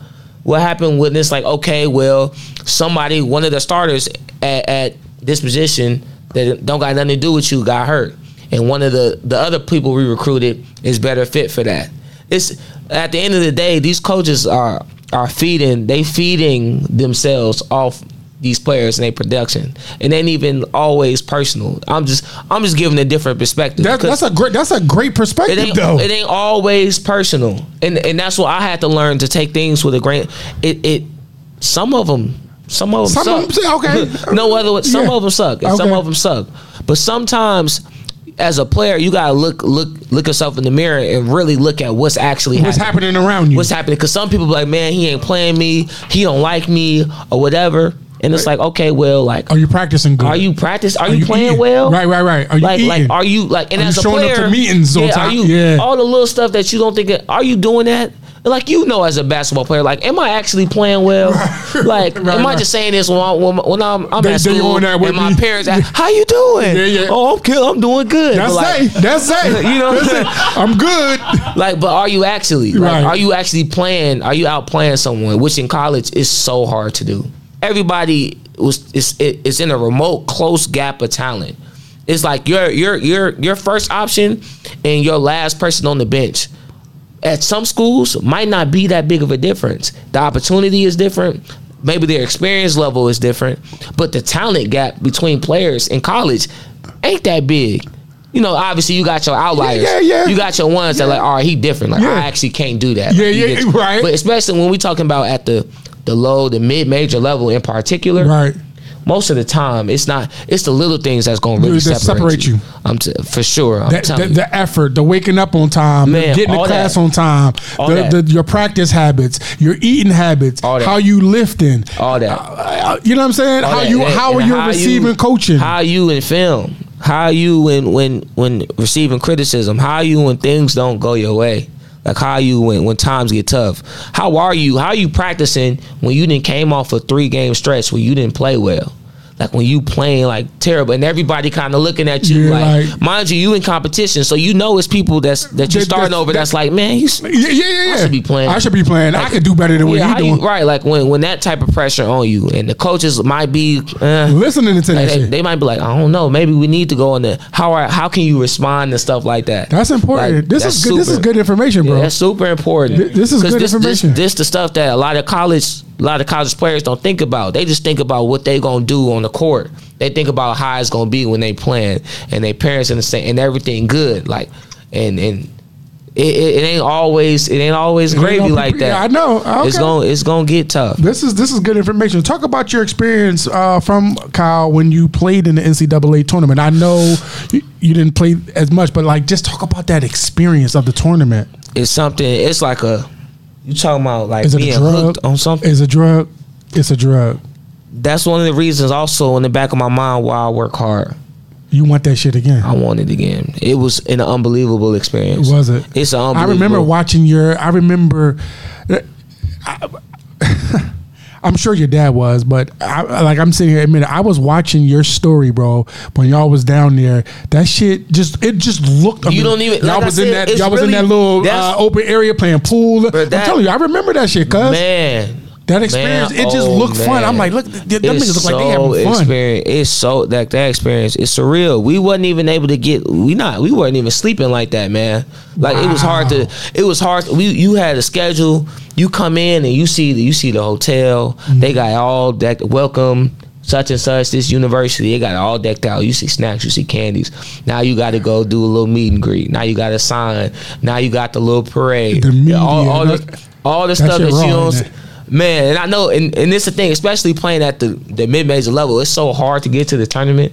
What happened when it's like, okay, well, somebody, one of the starters at, at this position that don't got nothing to do with you got hurt, and one of the the other people we recruited is better fit for that. It's at the end of the day, these coaches are are feeding they feeding themselves off these players and their production. It ain't even always personal. I'm just I'm just giving a different perspective. That, that's a great. That's a great perspective, ain't though. it ain't always personal, and and that's what I had to learn to take things with a grain. It it some of them. Some of them Some of suck. them okay. [LAUGHS] no other. Some Yeah. of them suck, and some of them suck. But sometimes, as a player, you gotta look look look yourself in the mirror and really look at what's actually What's happening happening around you? what's happening because some people be like man he ain't playing me he don't like me or whatever and it's like okay well like Are you practicing good? are you practice are, you, you playing eating? well Right, right, right. Are you like like are you like and Are as a showing up player to meetings on yeah, time? are you Yeah. all the little stuff that you don't think are you doing that like you know as a basketball player, like am I actually playing well? [LAUGHS] Like Right, am I just saying this when, I, when, I'm, I'm They- at school on that with and my me. parents ask, how you doing? Yeah, yeah. Oh, I'm good. I'm doing good. That's like, it. That's [LAUGHS] it. You know what I'm That's it. I'm good. like, but are you actually? Like, Right. Are you actually playing? Are you out playing someone? Which in college is so hard to do. Everybody was is is in a remote close gap of talent. It's like your your your your first option and your last person on the bench. At some schools, might not be that big of a difference. The opportunity is different. Maybe their experience level is different, but the talent gap between players in college ain't that big. You know, obviously you got your outliers. yeah, yeah. You got your ones that like, all right, he different. Like Yeah. I actually can't do that. Yeah, Like, yeah, gets- [LAUGHS] right. But especially when we talking about at the the low, the mid major level in particular, Right. Most of the time it's not it's the little things that's gonna really That separate, separate you. you. I'm t- for sure. I'm The, telling the, you. the effort, the waking up on time, Man, getting to class that. on time, the, the, your practice habits, your eating habits, that. how you lifting, all that. uh, you know what I'm saying? All how that. you And- how are and you receiving coaching? How you in film? How you when when when receiving criticism? How you when things don't go your way? Like how you when when times get tough? How are you? How are you practicing when you didn't came off a three game stretch where you didn't play well? Like when you playing like terrible and everybody kind of looking at you Yeah, like, like- mind you, you in competition, so you know it's people that's that you That- starting that- over. that- That's like, man, you, yeah, yeah, yeah, yeah. should be playing. I should be playing. I could do better than what you how doing. you, right? Like when when that type of pressure on you, and the coaches might be. Uh, Listening to that like, they, shit. they might be like, I don't know, maybe we need to go on the how are, how can you respond to stuff like that? That's important. Like, this that's is good. This is good information, Yeah, bro. that's super important. Th- this is good this, information. This, this the stuff that a lot of college, a lot of college players don't think about. They just think about what they gonna do on the court. They think about how it's gonna be when they playing, and their parents and the same, and everything good. Like, and and it, it, it ain't always it ain't always gravy like that. I know. Okay. It's gonna it's gonna get tough. This is this is good information. Talk about your experience uh, from Cal when you played in the NCAA tournament. I know you, you didn't play as much, but like just talk about that experience of the tournament. It's something. It's like a you talking about like Is it being a drug? hooked on something. Is a drug? It's a drug. That's one of the reasons. Also, in the back of my mind, why I work hard. You want that shit again? I want it again. It was an unbelievable experience. Was it? It's an I remember watching your. I remember. [LAUGHS] I, I'm sure your dad was, but I, like I'm sitting here admitting, I was watching your story, bro. When y'all was down there, that shit just it just looked. I You mean, don't even- Y'all like was in that. Y'all was in that little uh, open area playing pool. But I'm telling you, I remember that shit, cuz man. That experience. man, it just oh, looked fun. I'm like, look, th- them It's niggas look like they so having fun. Experience. It's so that that experience is surreal. We wasn't even able to get. We not. We weren't even sleeping like that, man. Like it was hard to. It was hard. We you had a schedule. You come in and you see the you see the hotel. Mm-hmm. They got all that welcome. Such and such, this university, they got it all decked out. You see snacks, you see candies. Now you got to go do a little meet and greet. Now you got to sign. Now you got the little parade. The media, all, all all the stuff that you don't. Man, and I know, and, and this the thing, especially playing at the, the mid major level, it's so hard to get to the tournament.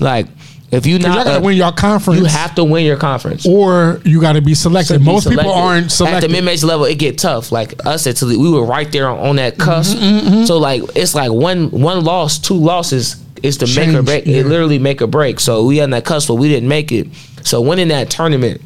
Like, if you y'all not, gotta uh, win your conference. you have to win your conference. or you got to be selected. Be Most people aren't selected At the mid major level, it get tough. Like us at Toledo, we were right there on, on that cusp. Mm-hmm, So like, it's like one one loss, two losses is to make or break. yeah. It literally make or break. So we had that cusp, but we didn't make it. So winning that tournament.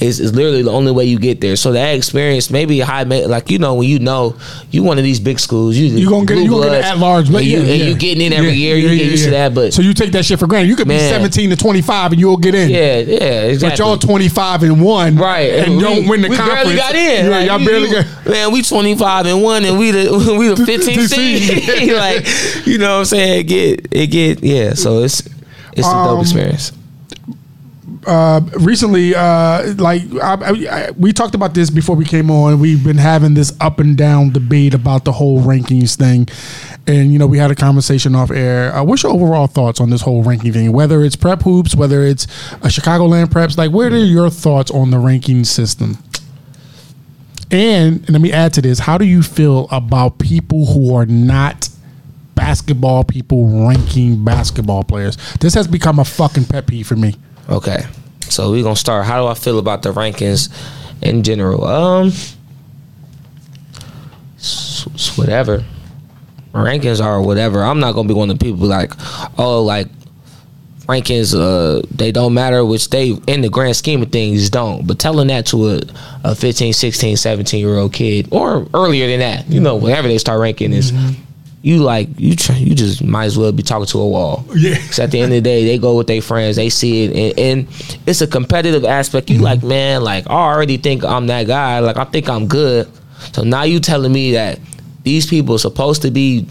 Is, is literally the only way you get there. So that experience, maybe high, like you know, when you know you one of these big schools, you You gonna get you gonna get at large, but and you, yeah, and yeah. you getting in every Yeah, year, you get used to that. But so you take that shit for granted. You could be 17 to 25 and you'll get in. yeah, yeah, exactly. But y'all 25 and one, Right, And we, don't win the we conference. barely got in. Yeah, Like, y'all barely you- got. [LAUGHS] Man, we twenty five and one, and we the [LAUGHS] we the fifteen seed. seed. [LAUGHS] like, you know what I'm saying? It get it get yeah. So it's it's a Um, dope experience. Uh, recently, uh, like I, I, we talked about this before we came on. We've been having this up and down debate about the whole rankings thing, and you know we had a conversation off air. Uh, what's your overall thoughts on this whole ranking thing? Whether it's prep hoops, whether it's a Chicagoland preps, like what are your thoughts on the ranking system? And, and let me add to this: How do you feel about people who are not basketball people ranking basketball players? This has become a fucking pet peeve for me. Okay, so we're gonna start. How do I feel about the rankings in general? Um, whatever. Rankings are whatever. I'm not gonna be one of the people like, oh, like rankings uh they don't matter which they in the grand scheme of things don't but telling that to a, a 15 16 17 year old kid or earlier than that you know whenever they start ranking is you like you try, you just might as well be talking to a wall Yeah. because at the end of the day they go with their friends they see it and, and it's a competitive aspect you mm-hmm. like man like i already think i'm that guy like i think i'm good so now you telling me that these people are supposed to be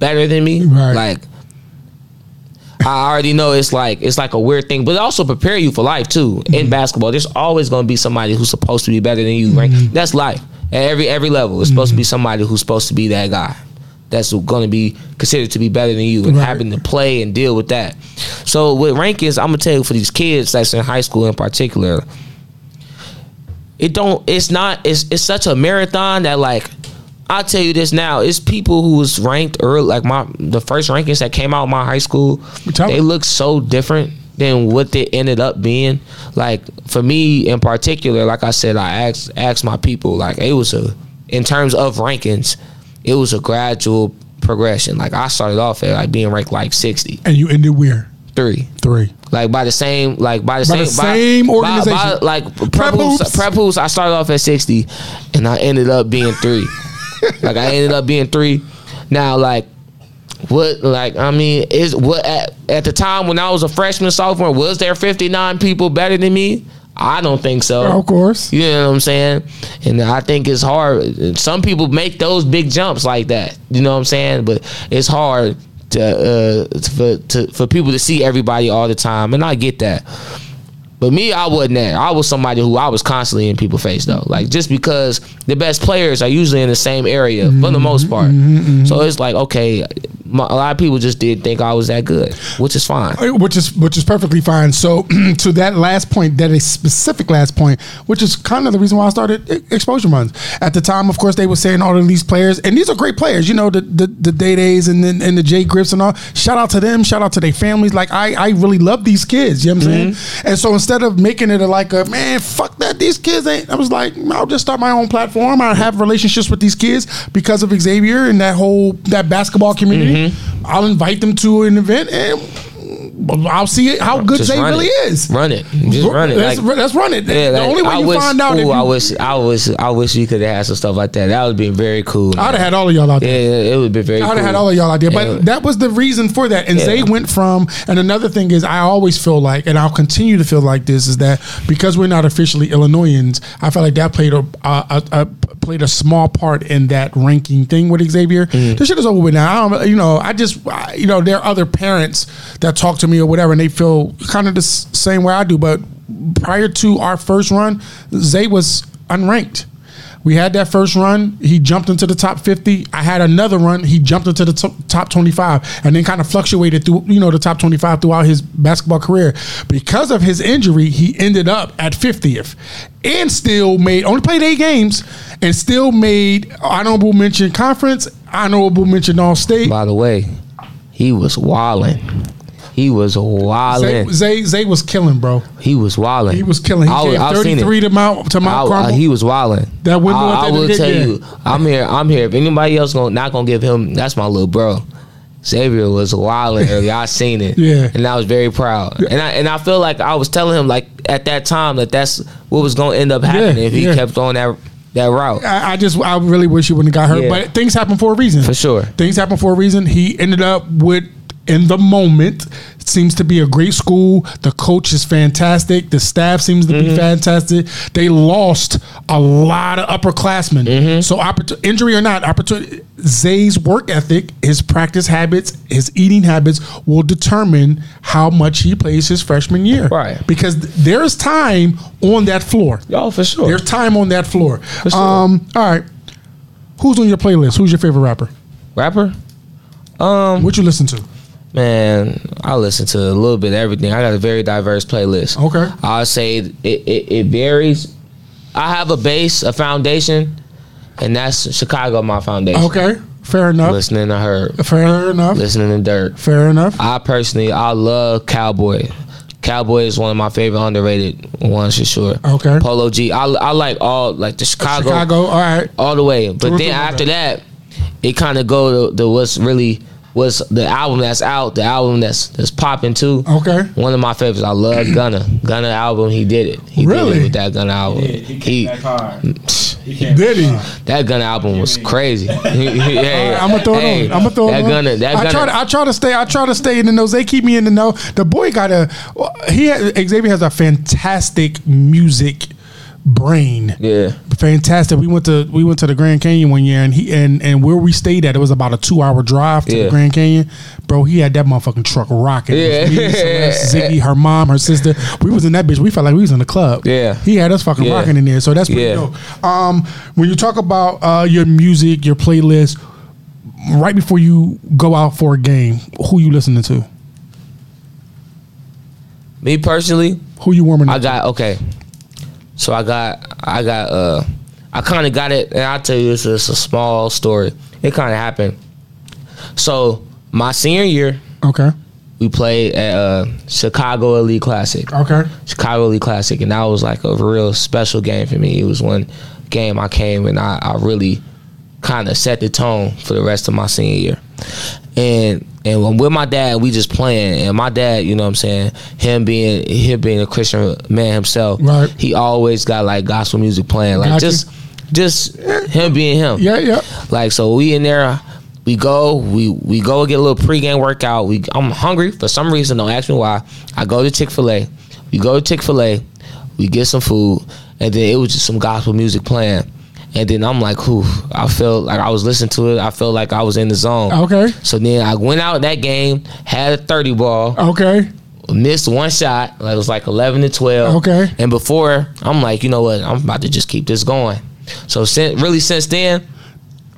better than me Right. like I already know it's like it's like a weird thing, but it also prepare you for life too. In mm-hmm. basketball, there's always going to be somebody who's supposed to be better than you. Right? Mm-hmm. That's life at every every level. It's supposed to be somebody who's supposed to be that guy. That's going to be considered to be better than you, and Right. having to play and deal with that. So with rankings, I'm gonna tell you for these kids that's in high school in particular, it don't. It's not. It's it's such a marathon that like. I'll tell you this now. It's people who was ranked early, like my the first rankings that came out of my high school. They look so different than what they ended up being. Like for me in particular, like I said, I asked asked my people. Like it was a in terms of rankings, it was a gradual progression. Like I started off at like being ranked like sixty And you ended where? three. Three. Like by the same, like by the By same, the same organization. like Prep prep hoops, Hoops. prep hoops. I started off at sixty, and I ended up being three. [LAUGHS] like I ended up being three. Now, like what? Like I mean, is what at, at the time when I was a freshman sophomore, was there fifty nine people better than me? I don't think so. of course. You know what I'm saying? And I think it's hard. Some people make those big jumps like that. You know what I'm saying? But it's hard to uh, for to, for people to see everybody all the time, and I get that. But me, I wasn't there. I was somebody who I was constantly in people's face though. Mm-hmm. Like just because the best players are usually in the same area mm-hmm. for the most part. Mm-hmm. So it's like okay, my, a lot of people just didn't think I was that good, which is fine. which is which is perfectly fine. So [CLEARS THROAT] to that last point, that is specific last point, which is kind of the reason why I started Xposure Runs. At the time, of course, they were saying all of these players, and these are great players. You know, the the, the Day Days and then and the Jay Griffs and all. Shout out to them. Shout out to their families. Like I I really love these kids. You know what I'm saying? And so instead of making it a, like a man, fuck that, these kids ain't. I was like, I'll just start my own platform. I have relationships with these kids because of Xavier and that whole that basketball community. Mm-hmm. I'll invite them to an event and. I'll see it, how good Just Zay really it. is. Run it. Just run it. Let's, Like- let's run it. Yeah, the like, only way I you wish, find out ooh, you, I wish, I wish, I wish we could have had some stuff like that. That would have been very cool. I'd have had all of y'all out there. Yeah, it would be very. Cool. I'd cool. have had all of y'all out there. But Yeah. that was the reason for that. And Yeah. Zay went from, and another thing is, I always feel like, and I'll continue to feel like this, is that because we're not officially Illinoisans, I feel like that played a, a, a, a played a small part in that ranking thing with Xavier. Mm-hmm. This shit is over with now. I don't, you know, I just, I- you know, there are other parents that talk to me or whatever, and they feel kind of the same way I do. But prior to our first run, Zay was unranked. We had that first run. He jumped into the top 50. I had another run. He jumped into the to- top 25 and then kind of fluctuated through, you know, the top 25 throughout his basketball career. Because of his injury, he ended up at 50th and still made, only played eight games and still made honorable mention conference, honorable mention all state. By the way, he was wilding. He was Zay, wilding. Zay, Zay was killing, bro. He was wilding. He was killing. He I, gave I've seen it. 33 to Mount, to Mount I- I- Carmel. he was wilding. That window I, I will tell game. you, I'm here. I'm here. If anybody else gonna not gonna give him, that's my little bro. Xavier was wilding early. I seen it. [LAUGHS] Yeah. and I was very proud. And I and I feel like I was telling him like at that time that that's what was gonna end up happening if he yeah. kept on that that route. I, I just I really wish he wouldn't have got hurt, Yeah. but things happen for a reason. For sure. things happen for a reason. He ended up with in the moment. It seems to be a great school. The coach is fantastic. The staff seems to Mm-hmm. be fantastic. They lost a lot of upperclassmen. Mm-hmm. So injury or not, opportunity. Zay's work ethic, his practice habits, his eating habits will determine how much he plays his freshman year. Right. Because there's time on that floor. Oh, for sure. There's time on that floor. sure. Um, all right. Who's on your playlist? Who's your favorite rapper? Rapper. Um, What you listen to? Man, I listen to a little bit of everything. I got a very diverse playlist. Okay. I'll say it, it, it varies. I have a base, a foundation, and that's Chicago, my foundation. Okay. Fair enough. Listening to her, Fair enough. listening to Durk. Fair enough. I personally, I love Cowboy. Cowboy is one of my favorite underrated ones for sure. Okay. Polo G. I, I like all like the Chicago, Chicago. All right. all the way. But then after that, it kind of go to, to what's really was the album that's out, the album that's that's popping too. Okay. One of my favorites. I love Gunna. Gunna album. He did it. He did Really? it with that Gunna album. Yeah, he came back hard. Mm, he came Did he? That Gunna album was crazy. [LAUGHS] I'm gonna throw Hey, it on. I'm gonna throw that it on. Gunna, that I try. To, I try to stay. I try to stay in the know. They keep me in the know. The boy got a. He had, Xavier has a fantastic music brain. yeah. Fantastic. We went to we went to the Grand Canyon one year, and he and and where we stayed at, it was about a two hour drive to Yeah. the Grand Canyon. Bro, he had that motherfucking truck rocking. Yeah. me, Ziggy, her mom, her sister. We was in that bitch. We felt like we was in the club. Yeah. he had us fucking Yeah. rocking in there. So that's pretty Yeah. dope. Um, when you talk about uh, your music, your playlist, right before you go out for a game, who you listening to? Me personally, Who you warming I up? got okay. So I got I got uh I kind of got it, and I'll tell you it's, it's a small story. It kind of happened. So my senior year. Okay, we played at uh, Chicago Elite Classic. okay, Chicago Elite Classic, and that was like a real special game for me. It was one game I came and I, I really kind of set the tone for the rest of my senior year. And and when with my dad, we just playing, and my dad, you know what I'm saying, him being him being a Christian man himself, Right. he always got like gospel music playing, like just just him being him. yeah, yeah. Like so, we in there. We go, we we go get a little pregame workout. We I'm hungry for some reason. Don't ask me why. I go to Chick Fil A. We go to Chick Fil A. We get some food, and then it was just some gospel music playing. And then I'm like, whew, I felt like I was listening to it. I felt like I was in the zone. Okay, So then I went out that game, had a 30 ball, okay, missed one shot. Like it was like 11 to 12. Okay. And before, I'm like, you know what? I'm about to just keep this going. So since really since then,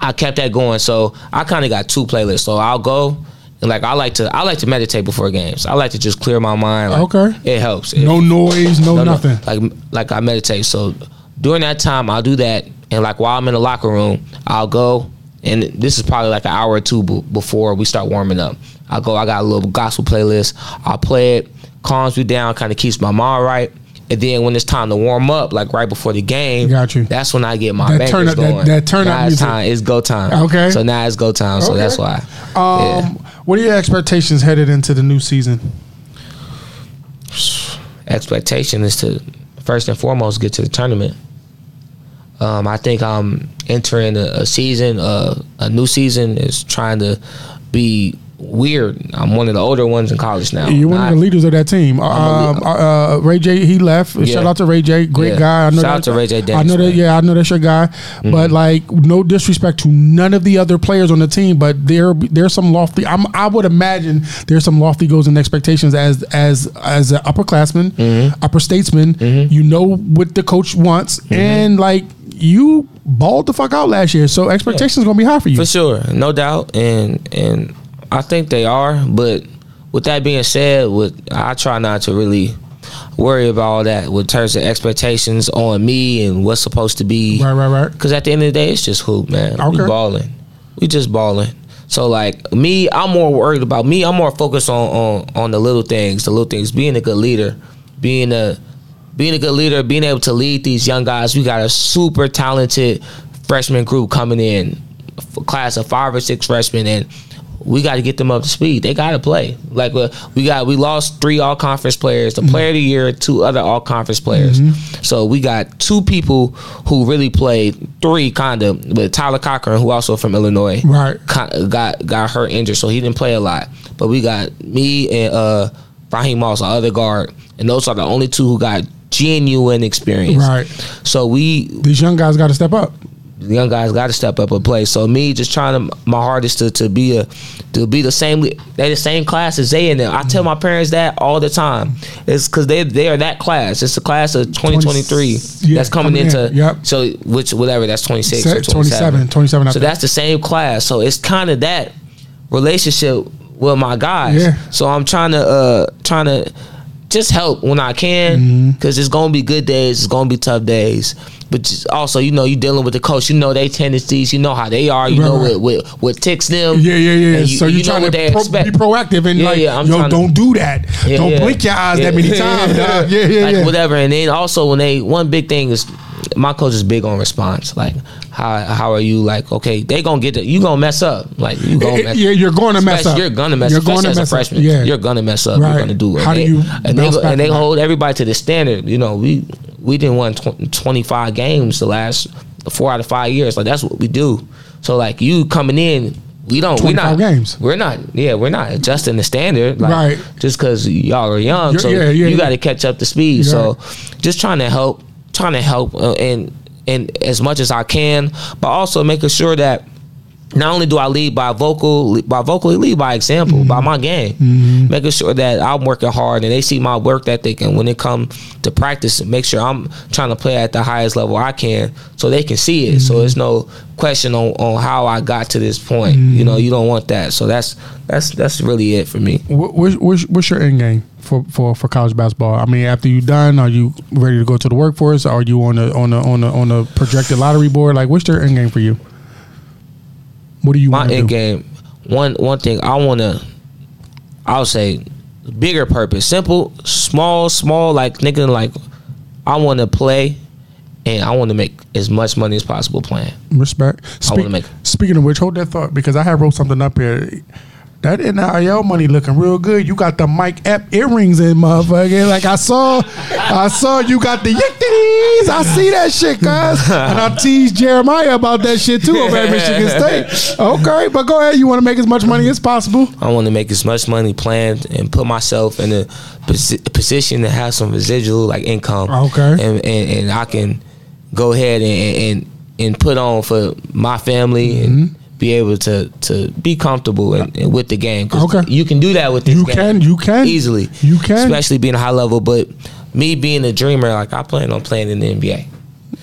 I kept that going. So I kind of got two playlists. So I'll go and like I like to I like to meditate before games. I like to just clear my mind. Like, Okay. It helps. It- no noise, no, no, no. nothing. Like like I meditate. So during that time, I'll do that, and like while I'm in the locker room, I'll go, and this is probably like an hour or two b- before we start warming up. I'll go. I got a little gospel playlist. I'll play it, calms me down, kind of keeps my mind right. And then when it's time to warm up, like right before the game, Got you. That's when I get my That turn up- that- going. that turn up now it's music. time. It's go time. Okay. So now it's go time. So Okay. that's why. Um, yeah. what are your expectations headed into the new season? expectation is to first and foremost get to the tournament. Um, I think I'm entering a, a season, uh, a new season is trying to be weird. I'm one of the older ones in college now. You're one Not- of the leaders of that team. I'm Um, uh, uh, Ray J, he left. Shout out to Ray J, great Yeah. guy. I know Shout that, out to Ray J. I Dennis, know that. man. Mm-hmm. Yeah, I know that's your guy. But like, no disrespect to none of the other players on the team, but there there's some lofty. I'm, I would imagine there's some lofty goals and expectations as as as an upperclassman, Mm-hmm. upper statesman. You know what the coach wants, Mm-hmm. and like you balled the fuck out last year, so expectations gonna be high for you. For sure, no doubt, and and I think they are. But with that being said, with I try not to really worry about all that with terms of expectations on me and what's supposed to be. Right, right, right. Because at the end of the day, it's just hoop, man. Okay. We balling. We just balling. So like me, I'm more worried about me. I'm more focused on on on the little things, the little things. Being a good leader, being a being a good leader, being able to lead these young guys. We got a super talented freshman group coming in, a class of five or six freshmen, and we got to get them up to speed. They got to play. Like uh, we got, we lost three all conference players, the player of the year, two other all conference players. So we got two people who really played, three kind of, with Tyler Cochran, who also from Illinois, Right. got got hurt injured, so he didn't play a lot. But we got me and uh Ra'Heim Moss, our other guard, and those are the only two who got genuine experience. Right. So we These young guys got to step up. the young guys got to step up and play. So me just trying to my hardest to, to be a to be the same they the same class as they in there. I tell my parents that all the time. It's because they they are that class. It's the class of 2023 Yeah, that's coming, coming in. into Yep. so which whatever that's 26 Se- or 27, 27 27 So that's the same class. So it's kind of that relationship with my guys. Yeah. So I'm trying to uh trying to just help when I can Mm-hmm. because it's gonna be good days, it's gonna be tough days. But also, you know, you dealing with the coach. You know they tendencies. You know how they are. You Right, know right. what, what what ticks them. Yeah, yeah, yeah. and so you you're know trying to pro- be proactive and Yeah, like, yeah, yo, don't do that. Yeah, don't yeah. blink your eyes Yeah. that many [LAUGHS] times. dog. Yeah, yeah, like yeah. whatever. And then also when they one big thing is my coach is big on response. Like, how how are you? Like, okay, they gonna get it. You gonna mess up. Like, you gonna It- mess. yeah, you're going to mess up. You're gonna mess You're up. going to Especially mess as a up. freshman, Yeah. you're gonna mess up. Right. You're gonna do it. How do And you they- and they and they hold everybody to the standard. You know, we we didn't win tw- 25 games the last four out of five years. Like that's what we do. So like you coming in. We don't. We 25 not games. We're not. Yeah, we're not adjusting the standard. Like, Right. Just because y'all are young, You're- so yeah, yeah, you yeah. got to catch up to speed. You're So, just trying to help, trying to help, uh, and and as much as I can, but also making sure that not only do I lead by vocal, by vocally lead by example, Mm-hmm. by my game, making sure that I'm working hard and they see my work ethic, and when it come to practice, make sure I'm trying to play at the highest level I can, so they can see it. Mm-hmm. So there's no question on, on how I got to this point. You know, you don't want that. So that's that's that's really it for me. What's, what's, what's your end game for, for, for college basketball? I mean, after you done, are you ready to go to the workforce? Are you on a on a on a on a projected lottery board? Like, what's your end game for you? What do you my want to end do? game one one thing i want to i'll say bigger purpose simple small small like nigga like i want to play and i want to make as much money as possible playing Respect. I wanna make- Speaking of which, hold that thought because I have wrote something up here. That NIL money looking real good. You got the Mike Ep earrings in, motherfucker. Like I saw, I saw you got the yickties. I see that shit, cuz. And I teased Jeremiah about that shit too over at [LAUGHS] Michigan State. Okay, but go ahead. You want to make as much money as possible. i want to make as much money playing and put myself in a posi- position to have some residual like income Okay. and and, and i can go ahead and and, and put on for my family and mm-hmm. Be able to to be comfortable and, and with the game 'Cause Okay. you can do that with this You game. can, you can. easily. You can. especially being a high level. But me being a dreamer, like I plan on playing in the NBA.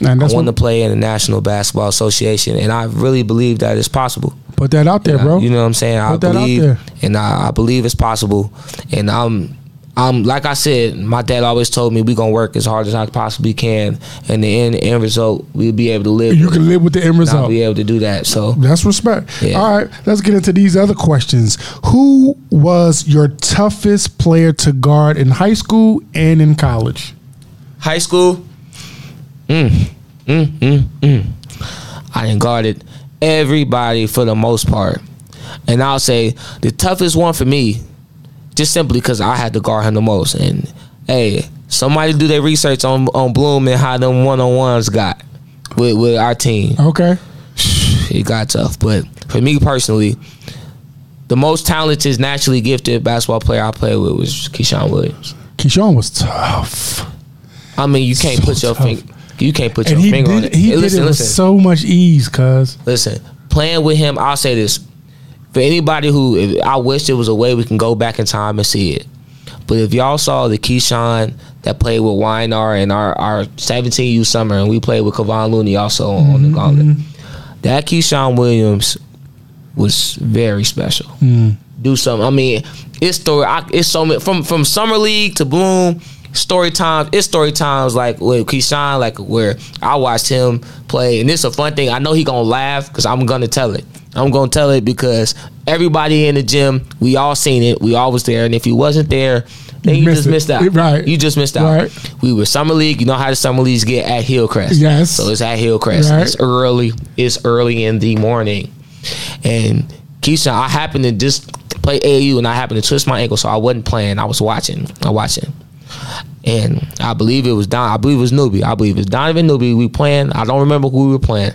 And I want to play in the National Basketball Association, and I really believe that it's possible. put that out there, bro. You know what I'm saying? I Put out believe, there. and I, I believe it's possible. And I'm, I'm like I said, my dad always told me we gonna work as hard as I possibly can, and the end end result we'll be able to live. you can live with the end And I'll result. be able to do that. So That's respect. Yeah. All right, let's get into these other questions. Who was your toughest player to guard in high school and in college? high school, mm, mm, mm, mm. I done guarded everybody for the most part. And I'll say the toughest one for me, just simply because I had to guard him the most. And hey, somebody do their research on on Bloom and how them one on ones got with with our team. Okay. [SIGHS] It got tough, but for me personally, the most talented, naturally gifted basketball player I played with was Keyshawn Williams. Keyshawn was tough. I mean, you can't So put your finger. You can't put And your finger on it. he Hey, did listen, it with listen, so much ease, cuz. listen. Playing with him, I'll say this: for anybody who, if, I wish there was a way we can go back in time and see it. But if y'all saw the Keyshawn that played with Weinar in our our 17 U summer, and we played with Kevon Looney also on, on the mm-hmm. gauntlet, that Keyshawn Williams was very special. Mm. Do something. I mean, it's story. I, it's so many from from summer league to Bloom. Story times. It's story times like with Keyshawn, like where I watched him play, and it's a fun thing. I know he gonna laugh because I'm gonna tell it. I'm gonna tell it because everybody in the gym, we all seen it. We all was there, and if you wasn't there, then You you, missed just it. missed out. Right. You just missed out. Right. We were summer league. You know how the summer leagues get at Hillcrest. Yes. So it's at Hillcrest. Right. It's early. It's early in the morning. And Keisha, I happened to just play AU, and I happened to twist my ankle, so I wasn't playing. I was watching. I watching. And I believe it was Don. I believe it was Newbie. I believe it was Donovan Newbie. We playing. I don't remember who we were playing.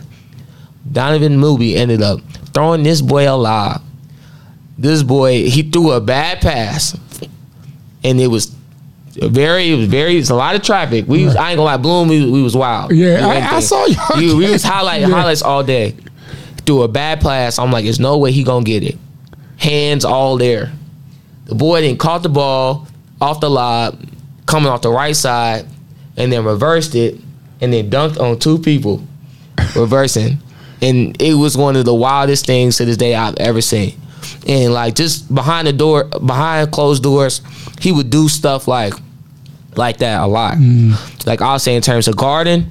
Donovan Newbie ended up throwing this boy a lob. This boy, he threw a bad pass, and it was very, it was very. It's a lot of traffic. We, was, I ain't gonna lie, Bloom. We, we was wild. Yeah, I- I saw y'all We, we was highlight Yeah. highlights all day. Threw a bad pass. I'm like, there's no way he gonna get it. Hands all there. The boy then caught the ball off the lob, coming off the right side, and then reversed it, and then dunked on two people, [LAUGHS] reversing. And it was one of the wildest things to this day I've ever seen. And like just behind the door, behind closed doors, he would do stuff like like that a lot. Mm. Like I'll say in terms of garden,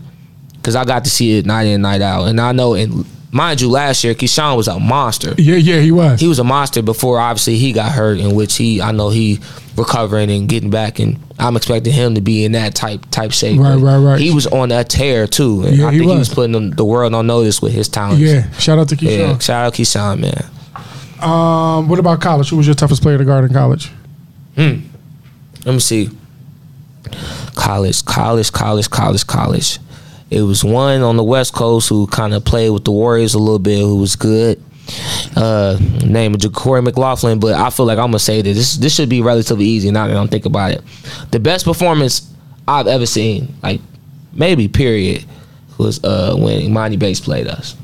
because I got to see it night in night out, and I know in mind you, last year Keyshawn was a monster. Yeah, yeah, he was. He was a monster before obviously he got hurt, in which he I know he recovering and getting back, and I'm expecting him to be in that type type shape. Right, But right, right. He was on a tear too, and Yeah, I he think he was. was putting the world on notice with his talents. yeah, shout out to yeah. Keyshawn. Shout out Keyshawn, man. Um, what about college? Who was your toughest player to guard in college? Hmm. Let me see. College, college, college, college, college. It was one on the West Coast who kind of played with the Warriors a little bit, who was good. Uh, name of Corey McLaughlin, but I feel like I'm gonna say that this this should be relatively easy now that I'm thinking about it. The best performance I've ever seen, like maybe period, was uh when Emoni Bates played us.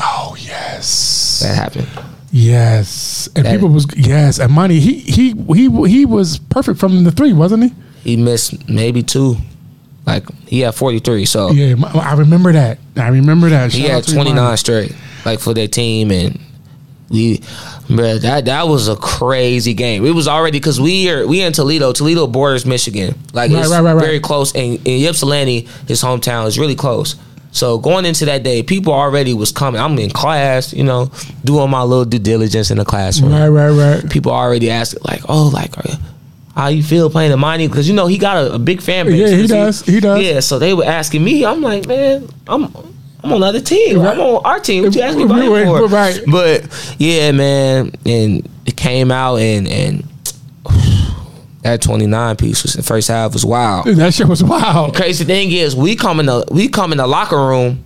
Oh yes, That happened. yes. And That- people was yes. And money. He he he he was perfect from the three, wasn't he? He missed maybe two. Like he had 43, so Yeah, I remember that. I remember that. He had 29 Emoni. straight, like for their team, and we, bruh, that that was a crazy game. It was already because we are we in Toledo. Toledo borders Michigan, like Right, it's right, right, right. very close, and, and Ypsilanti, his hometown, is really close. So going into that day, people already was coming. I'm in class, you know, doing my little due diligence in the classroom. Right, right, right. People already asked like, oh, like. How you feel playing the Miami? Because you know he got a, a big fan base. Yeah, he does. He does. Yeah, so they were asking me. I'm like, man, I'm I'm on the other team. Right. I'm on our team. What you asking me about for? right. But yeah, man, and it came out and and [SIGHS] that 29 piece was the first half was wild. Dude, [LAUGHS] That shit was wild. Crazy thing is, we come in the we come in the locker room,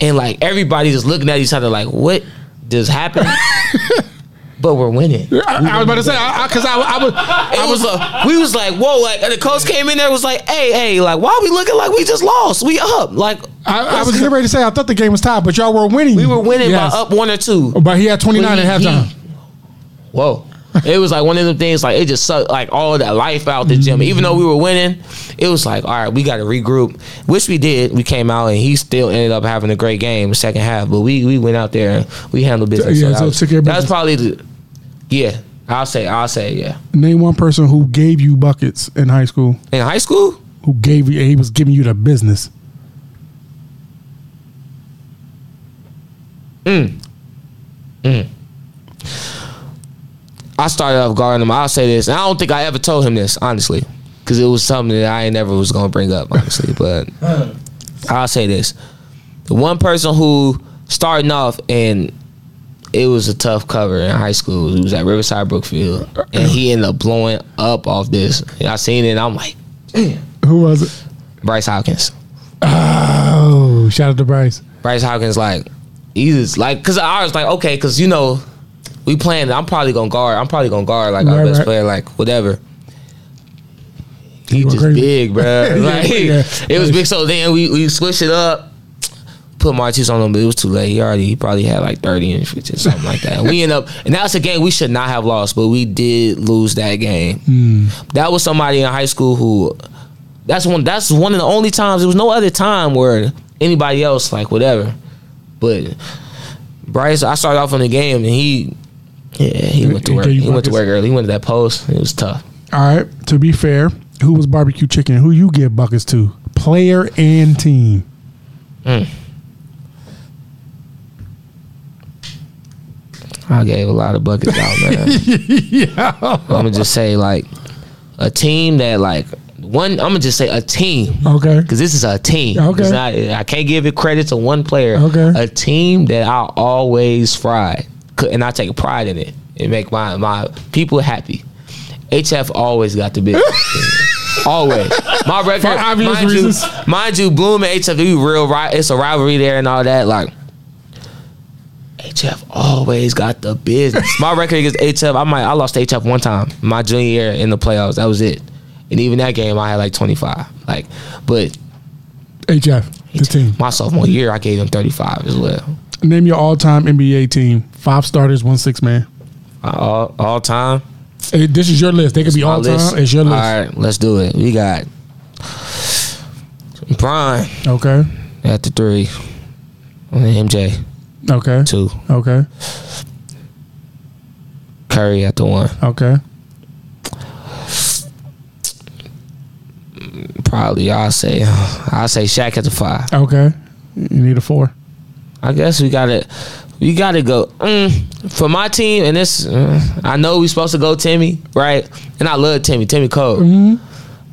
and like everybody just looking at each other like, what just happened? [LAUGHS] but we're winning. I, I was about to say because I, I, was. It was a, we was like, whoa, like and the coach came in there was like, hey, hey, like why are we looking like we just lost? We up. Like I, I was getting ready to say I thought the game was tied, but y'all were winning. we were winning Yes. by up one or two. But he had 29 But at he- halftime. Whoa. It was like one of them things like it just sucked like all that life out the gym. Even though we were winning, it was like, all right, we gotta regroup. Which we did. We came out and he still ended up having a great game second half. But we we went out there and we handled business. Yeah, that so was, took care of that was probably the yeah. I'll say I'll say yeah. Name one person who gave you buckets in high school. In high school, Who gave you? He was giving you the business. Mm. Mm. I started off guarding him. I'll say this, and I don't think I ever told him this honestly, because it was something that I ain't never was gonna bring up honestly. [LAUGHS] But I'll say this: the one person who starting off and it was a tough cover in high school. It was at Riverside Brookfield, and he ended up blowing up off this. And I seen it, and I'm like, Who was it? Bryce Hawkins. Oh, shout out to Bryce. Bryce Hawkins, like, he's like, cause I was like, okay, cause you know, we playing. I'm probably gonna guard. I'm probably gonna guard like our Right, best right. player, like whatever. He were just crazy. big, bro. [LAUGHS] Like, yeah. It was big. So then we we switched it up. Put Martis on him, but it was too late. He already he probably had like 30 and 50, something like that. We end up, and that's a game we should not have lost, but we did lose that game. Hmm. That was somebody in high school who that's one that's one of the only times there was no other time where anybody else like whatever. But Bryce, I started off in the game and he yeah, he went to work. He went to work early. He went to that post. It was tough. All right. To be fair, who was barbecue chicken? Who you give buckets to? Player and team. I gave a lot of buckets out, man. yeah. I'm gonna just say like a team that like one. I'm gonna just say a team Okay. because this is a team. Okay. Not, I can't give it credit to one player. Okay. A team that I always fry, and I take pride in it. It make my my people happy. HF always got the business. [LAUGHS] always. My record, For obvious mind reasons. you, mind you, Bloom and HF, real right. It's a rivalry there and all that. Like HF always got the business. My record against HF, I might I lost to HF one time my junior year in the playoffs. That was it. And even that game, I had like 25. Like, but HF, the team. my sophomore year, I gave them 35 as well. Name your all-time NBA team. Five starters, one six man. Uh, all, all time. Hey, this is your list. They could be all list. time. It's your list. All right, let's do it. We got Brian Okay. at the three, and then MJ Okay. two, Okay. Curry at the one. Okay. Probably I'll say I'll say Shaq at the five. Okay. You need a four. I guess we gotta we gotta go mm, for my team. And this, uh, I know we supposed to go Timmy, right? And I love Timmy, Timmy Cole. Mm-hmm.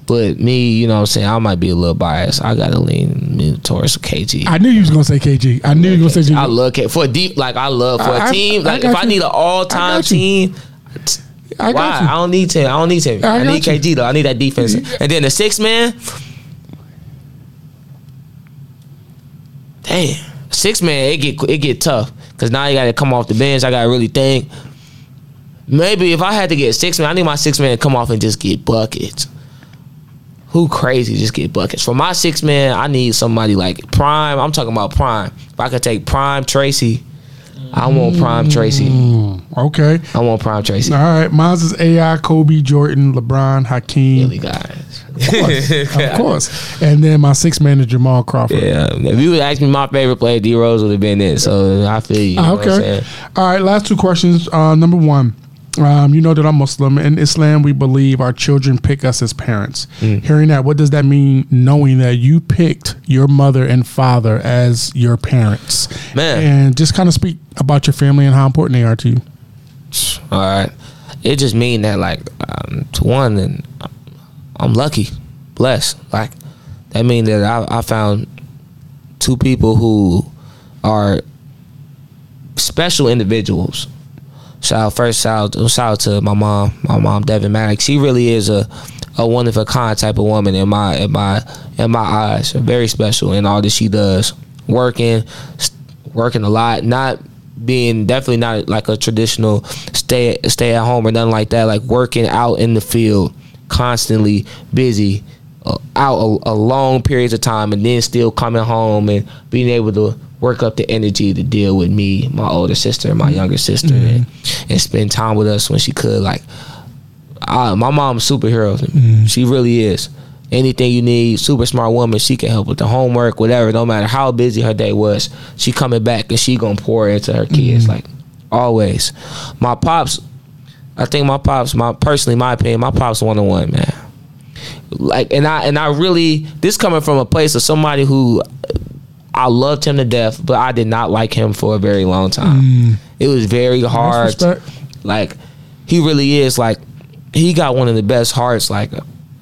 But me, you know what I'm saying? I might be a little biased. I gotta lean me towards KG. I knew you was gonna say KG. I knew you was gonna say. KG. I love K for a deep like I love for I- a team. I Like got if I you. need an all I time got you. team, I why? you. I don't need Tim. I don't need Tim. I I, need got you. KG though. I need that defense. And then the six man. Damn, six man. It get it get tough because now you got to come off the bench. I got to really think. Maybe if I had to get six man, I need my six man to come off and just get buckets. Who crazy just get buckets? For my six man, I need somebody like Prime. I'm talking about Prime. If I could take Prime Tracy, I want Prime Tracy. Mm, okay. I want Prime Tracy. All right. Mine's is AI, Kobe, Jordan, LeBron, Hakeem. Really, guys. Of course. of [LAUGHS] course. And then my six man is Jamal Crawford. Yeah, if you would ask me my favorite player, D Rose would have been it. So I feel you. you know what I'm okay. All right. Last two questions. Uh, number one. Um, you know that I'm Muslim. In Islam, we believe our children pick us as parents. Mm. Hearing that, what does that mean? Knowing that you picked your mother and father as your parents, Man. and just kind of speak about your family and how important they are to you. All right. It just mean that like um, to one, and I'm lucky, blessed. Like that mean that I, I found two people who are special individuals. Shout out first shout out, shout out to my mom, my mom Devin Maddox. She really is a a one of a kind type of woman in my in my in my eyes. Very special in all that she does. Working, working a lot, not being definitely not like a traditional stay stay at home or nothing like that. Like working out in the field, constantly busy, Uh, out a, a long periods of time, and then still coming home and being able to work up the energy to deal with me, my older sister, and my younger sister, mm-hmm. and, and spend time with us when she could. Like, I, my mom's superhero. Mm-hmm. She really is. Anything you need, super smart woman. She can help with the homework, whatever. No matter how busy her day was, she coming back and she gonna pour into her kids. Mm-hmm. Like always. My pops, I think my pops, my personally, my opinion, my pops one on one man. Like and I and I really this coming from a place of somebody who I loved him to death, but I did not like him for a very long time. Mm. It was very hard. Like he really is like he got one of the best hearts like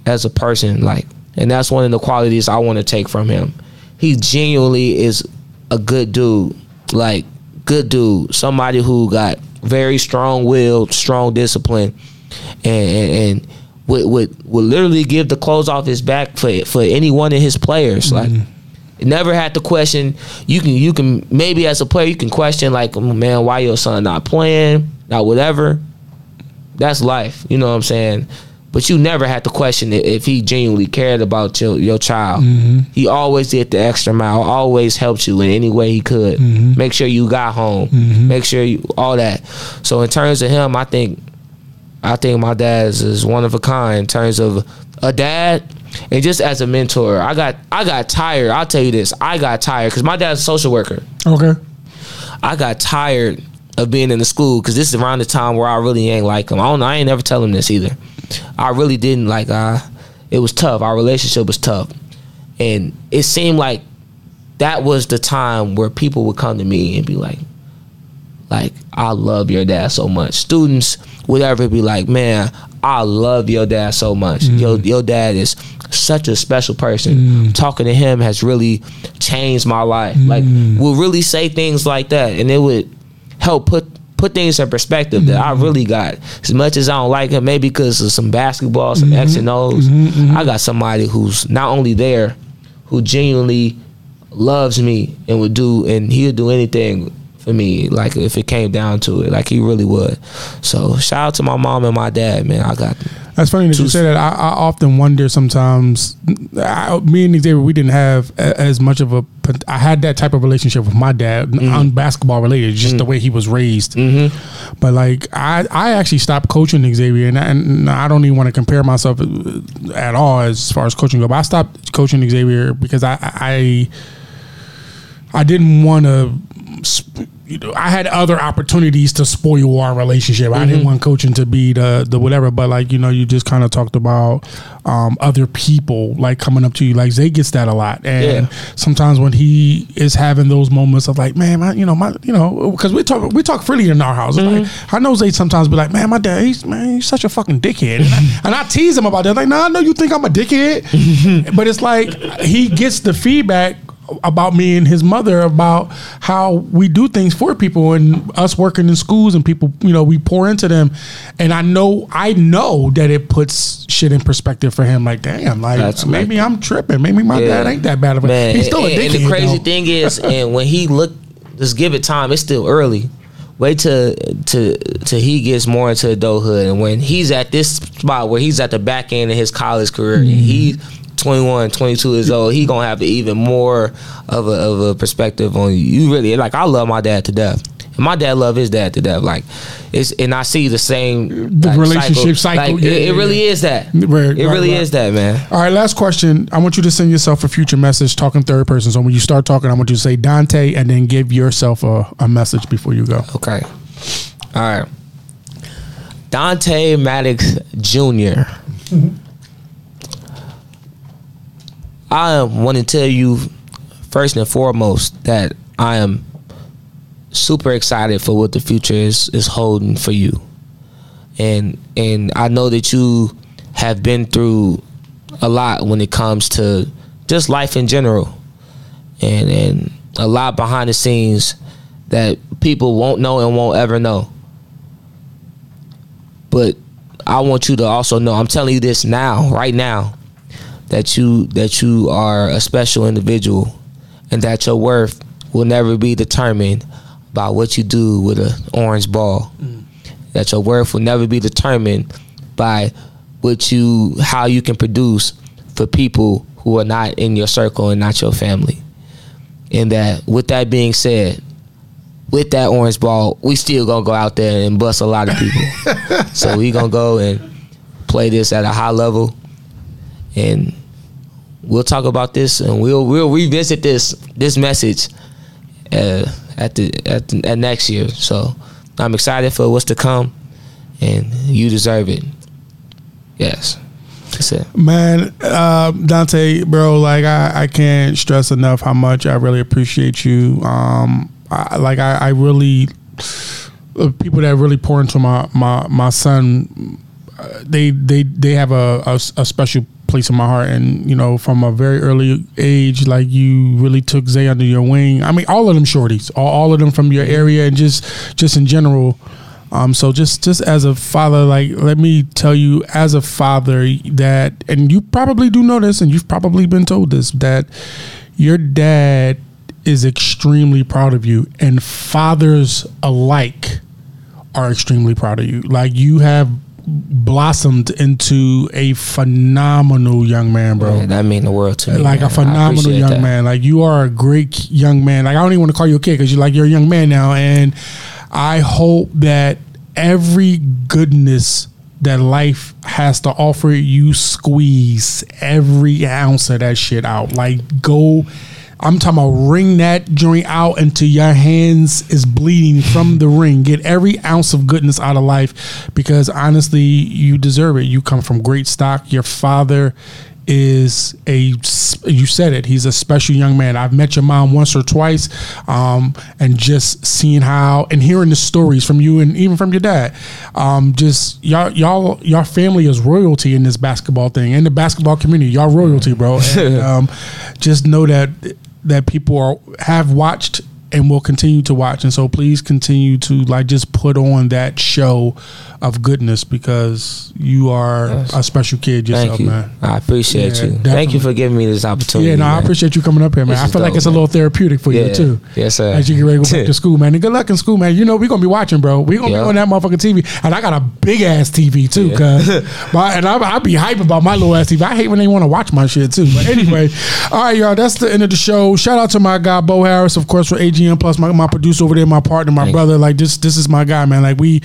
as a person like and that's one of the qualities I want to take from him. He genuinely is a good dude. Like good dude, somebody who got very strong willed, strong discipline and and, and would, would would literally give the clothes off his back for for any one of his players. Like mm-hmm. never had to question. You can you can maybe as a player you can question like "Oh, man why your son not playing? Not whatever. That's life you know what i'm saying? But you never had to question it if he genuinely cared about your your child. Mm-hmm. He always did the extra mile always helped you in any way he could. Mm-hmm. Make sure you got home. Make sure you all that. So in terms of him i think I think my dad is, is one of a kind in terms of a dad and just as a mentor. I got I got tired. I'll tell you this. I got tired because my dad's a social worker. Okay. I got tired of being in the school because this is around the time where I really ain't like him. I don't know. I ain't never tell him this either. I really didn't like. Uh, it was tough. Our relationship was tough, and it seemed like that was the time where people would come to me and be like, like I love your dad so much. Students would ever be like, man, I love your dad so much. Mm. Your your dad is such a special person. Mm. Talking to him has really changed my life. Mm. Like we'll really say things like that, and it would help put put things in perspective that I really got. As much as I don't like him, maybe because of some basketball, some mm-hmm. X and O's, mm-hmm. Mm-hmm. I got somebody who's not only there, who genuinely loves me and would do and he'll do anything for me like if it came down to it like he really would so shout out to my mom and my dad man i got That's funny that you say that. I, I often wonder sometimes. I, me and Xavier, we didn't have a, as much of a. I had that type of relationship with my dad, Mm-hmm. on basketball related, just the way he was raised. But like, I I actually stopped coaching Xavier, and I, and I don't even want to compare myself uh, at all as far as coaching go. But I stopped coaching Xavier because I I I didn't want to you know, I had other opportunities to spoil our relationship. I Mm-hmm. didn't want coaching to be the the whatever, but like you know, you just kind of talked about um, other people like coming up to you. Like Zay gets that a lot, and Yeah. sometimes when he is having those moments of like, man, my, you know, my, you know, because we talk we talk freely in our house. Like Mm-hmm. I know Zay sometimes be like, man, my dad, he's man, he's such a fucking dickhead, and I, [LAUGHS] and I tease him about that. Like, nah, I know you think I'm a dickhead, [LAUGHS] but it's like he gets the feedback about me and his mother about how we do things for people and us working in schools and people you know we pour into them and i know i know that it puts shit in perspective for him like damn like That's maybe i'm tripping maybe my dad ain't that bad of a man. he's still and, a and the crazy though. thing is, [LAUGHS] and when he look, just give it time. It's still early. Wait till to till he gets more into adulthood, and when he's at this spot where he's at the back end of his college career, and he's mm-hmm. 21, 22 years old, he gonna have even more of a of a perspective on you. You really like. I love my dad to death. And my dad love his dad to death. Like it's, and I see the same The like, relationship cycle, Like, yeah, it, it really yeah. is that. Right, it right, really right. is that, man. all right last question i want you to send yourself a future message talking third person so when you start talking i want you to say dante and then give yourself a, a message before you go Okay. All right. Dante Maddox Jr. [LAUGHS] I want to tell you first and foremost that I am super excited for what the future is is holding for you. And and I know that you have been through a lot when it comes to just life in general. And and a lot behind the scenes that people won't know and won't ever know. But I want you to also know I'm telling you this now, right now, that you that you are a special individual and that your worth will never be determined by what you do with an orange ball. Mm. That your worth will never be determined by what you how you can produce for people who are not in your circle and not your family. And that with that being said, with that orange ball, we still gonna go out there and bust a lot of people. [LAUGHS] so we gonna go and play this at a high level, and we'll talk about this and we'll we'll revisit this this message uh, at the at, the, at next year. So I'm excited for what's to come, and you deserve it. Yes, that's it. Man, uh, Dante, bro, like I, I can't stress enough how much I really appreciate you. Um, I, like I, I really, uh, people that really pour into my my my son, uh, they they they have a, a a special place in my heart, and you know, from a very early age, like you really took Zay under your wing. I mean, all of them shorties, all, all of them from your area, and just just in general. Um, so just just as a father, like let me tell you, as a father, that and you probably do know this, and you've probably been told this that your dad is extremely proud of you, and fathers alike are extremely proud of you. Like you have blossomed into a phenomenal young man, bro that mean the world to me. like man. a phenomenal young that. man. Like you are a great young man. Like I don't even want to call you a kid because you're like you're a young man now, and I hope that every goodness that life has to offer you squeeze every ounce of that shit out. Like go. I'm talking about wring that joint out until your hands is bleeding from the ring. Get every ounce of goodness out of life because honestly, you deserve it. You come from great stock. Your father is a you said it he's a special young man i've met your mom once or twice um, and just seeing how and hearing the stories from you and even from your dad um, just y'all y'all your family is royalty in this basketball thing in the basketball community y'all royalty bro and, [LAUGHS] um, just know that that people are have watched and will continue to watch and so please continue to like just put on that show of goodness because you are Yes. a special kid yourself Thank you. man I appreciate Yeah, you. definitely. Thank you for giving me this opportunity. yeah, no, I appreciate you coming up here, man. This I feel like dope, it's a little therapeutic for you too. Yes, sir. As you get ready to go back to [LAUGHS] school, man. And good luck in school, man. You know we're gonna be watching, bro. We're gonna Yeah. be on that motherfucking TV, and I got a big ass TV too, Yeah. cause [LAUGHS] my, and I, I be hype about my little ass TV. I hate when they want to watch my shit too. But anyway, [LAUGHS] all right, y'all. That's the end of the show. Shout out to my guy Bo Harris, of course, for AGM Plus, my, my producer over there, my partner, my Thank you. brother. Like this, this is my guy, man. Like we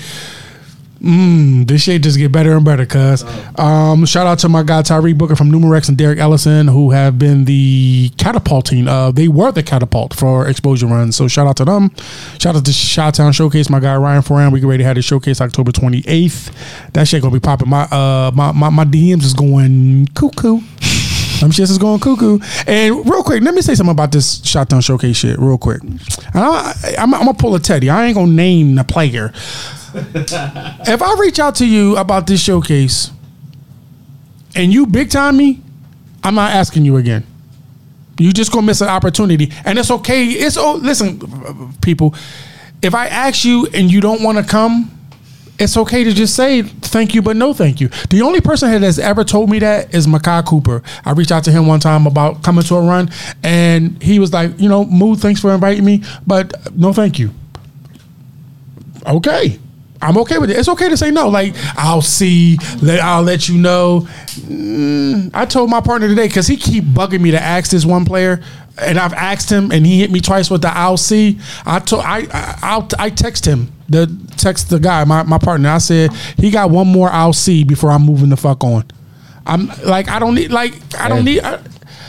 Mm, this shit just get better and better, cuz. Um, shout out to my guy Tyreek Booker from Numerex and Derek Ellison, who have been the catapulting. Uh, they were the catapult for Xposure Runs. So shout out to them. Shout out to Shot Town Showcase, my guy Ryan Foran. We already had the showcase October 28th. That shit gonna be popping. My uh my, my, my DMs is going cuckoo. [LAUGHS] Them shits is going cuckoo. And real quick, let me say something about this Shot Town Showcase shit, real quick. I, I'm, I'm gonna pull a Teddy. I ain't gonna name the player [LAUGHS] if I reach out to you about this showcase and you big time me, I'm not asking you again. You just gonna miss an opportunity, and it's okay. It's oh, listen, people. If I ask you and you don't want to come, it's okay to just say thank you, but no thank you. The only person that has ever told me that is Makai Cooper. I reached out to him one time about coming to a run, and he was like, you know, Mood, thanks for inviting me, but no thank you. Okay. I'm okay with it. It's okay to say no. Like I'll see. Let, I'll let you know. Mm, I told my partner today because he keep bugging me to ask this one player, and I've asked him, and he hit me twice with the I'll see. I told I I I'll, I text him the text the guy my my partner. I said he got one more I'll see before I'm moving the fuck on. I'm like I don't need like I don't need I,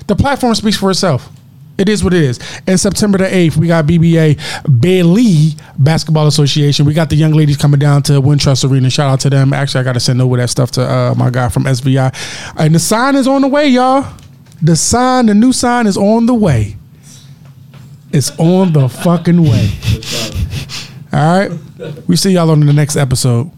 the platform speaks for itself. It is what it is. And September the 8th, we got BBA Bailey Basketball Association. We got the young ladies coming down to Wintrust Arena. Shout out to them. Actually, I got to send over that stuff to uh, my guy from SVI. And the sign is on the way, y'all. The sign, the new sign is on the way. It's on the fucking way. All right. We see y'all on the next episode.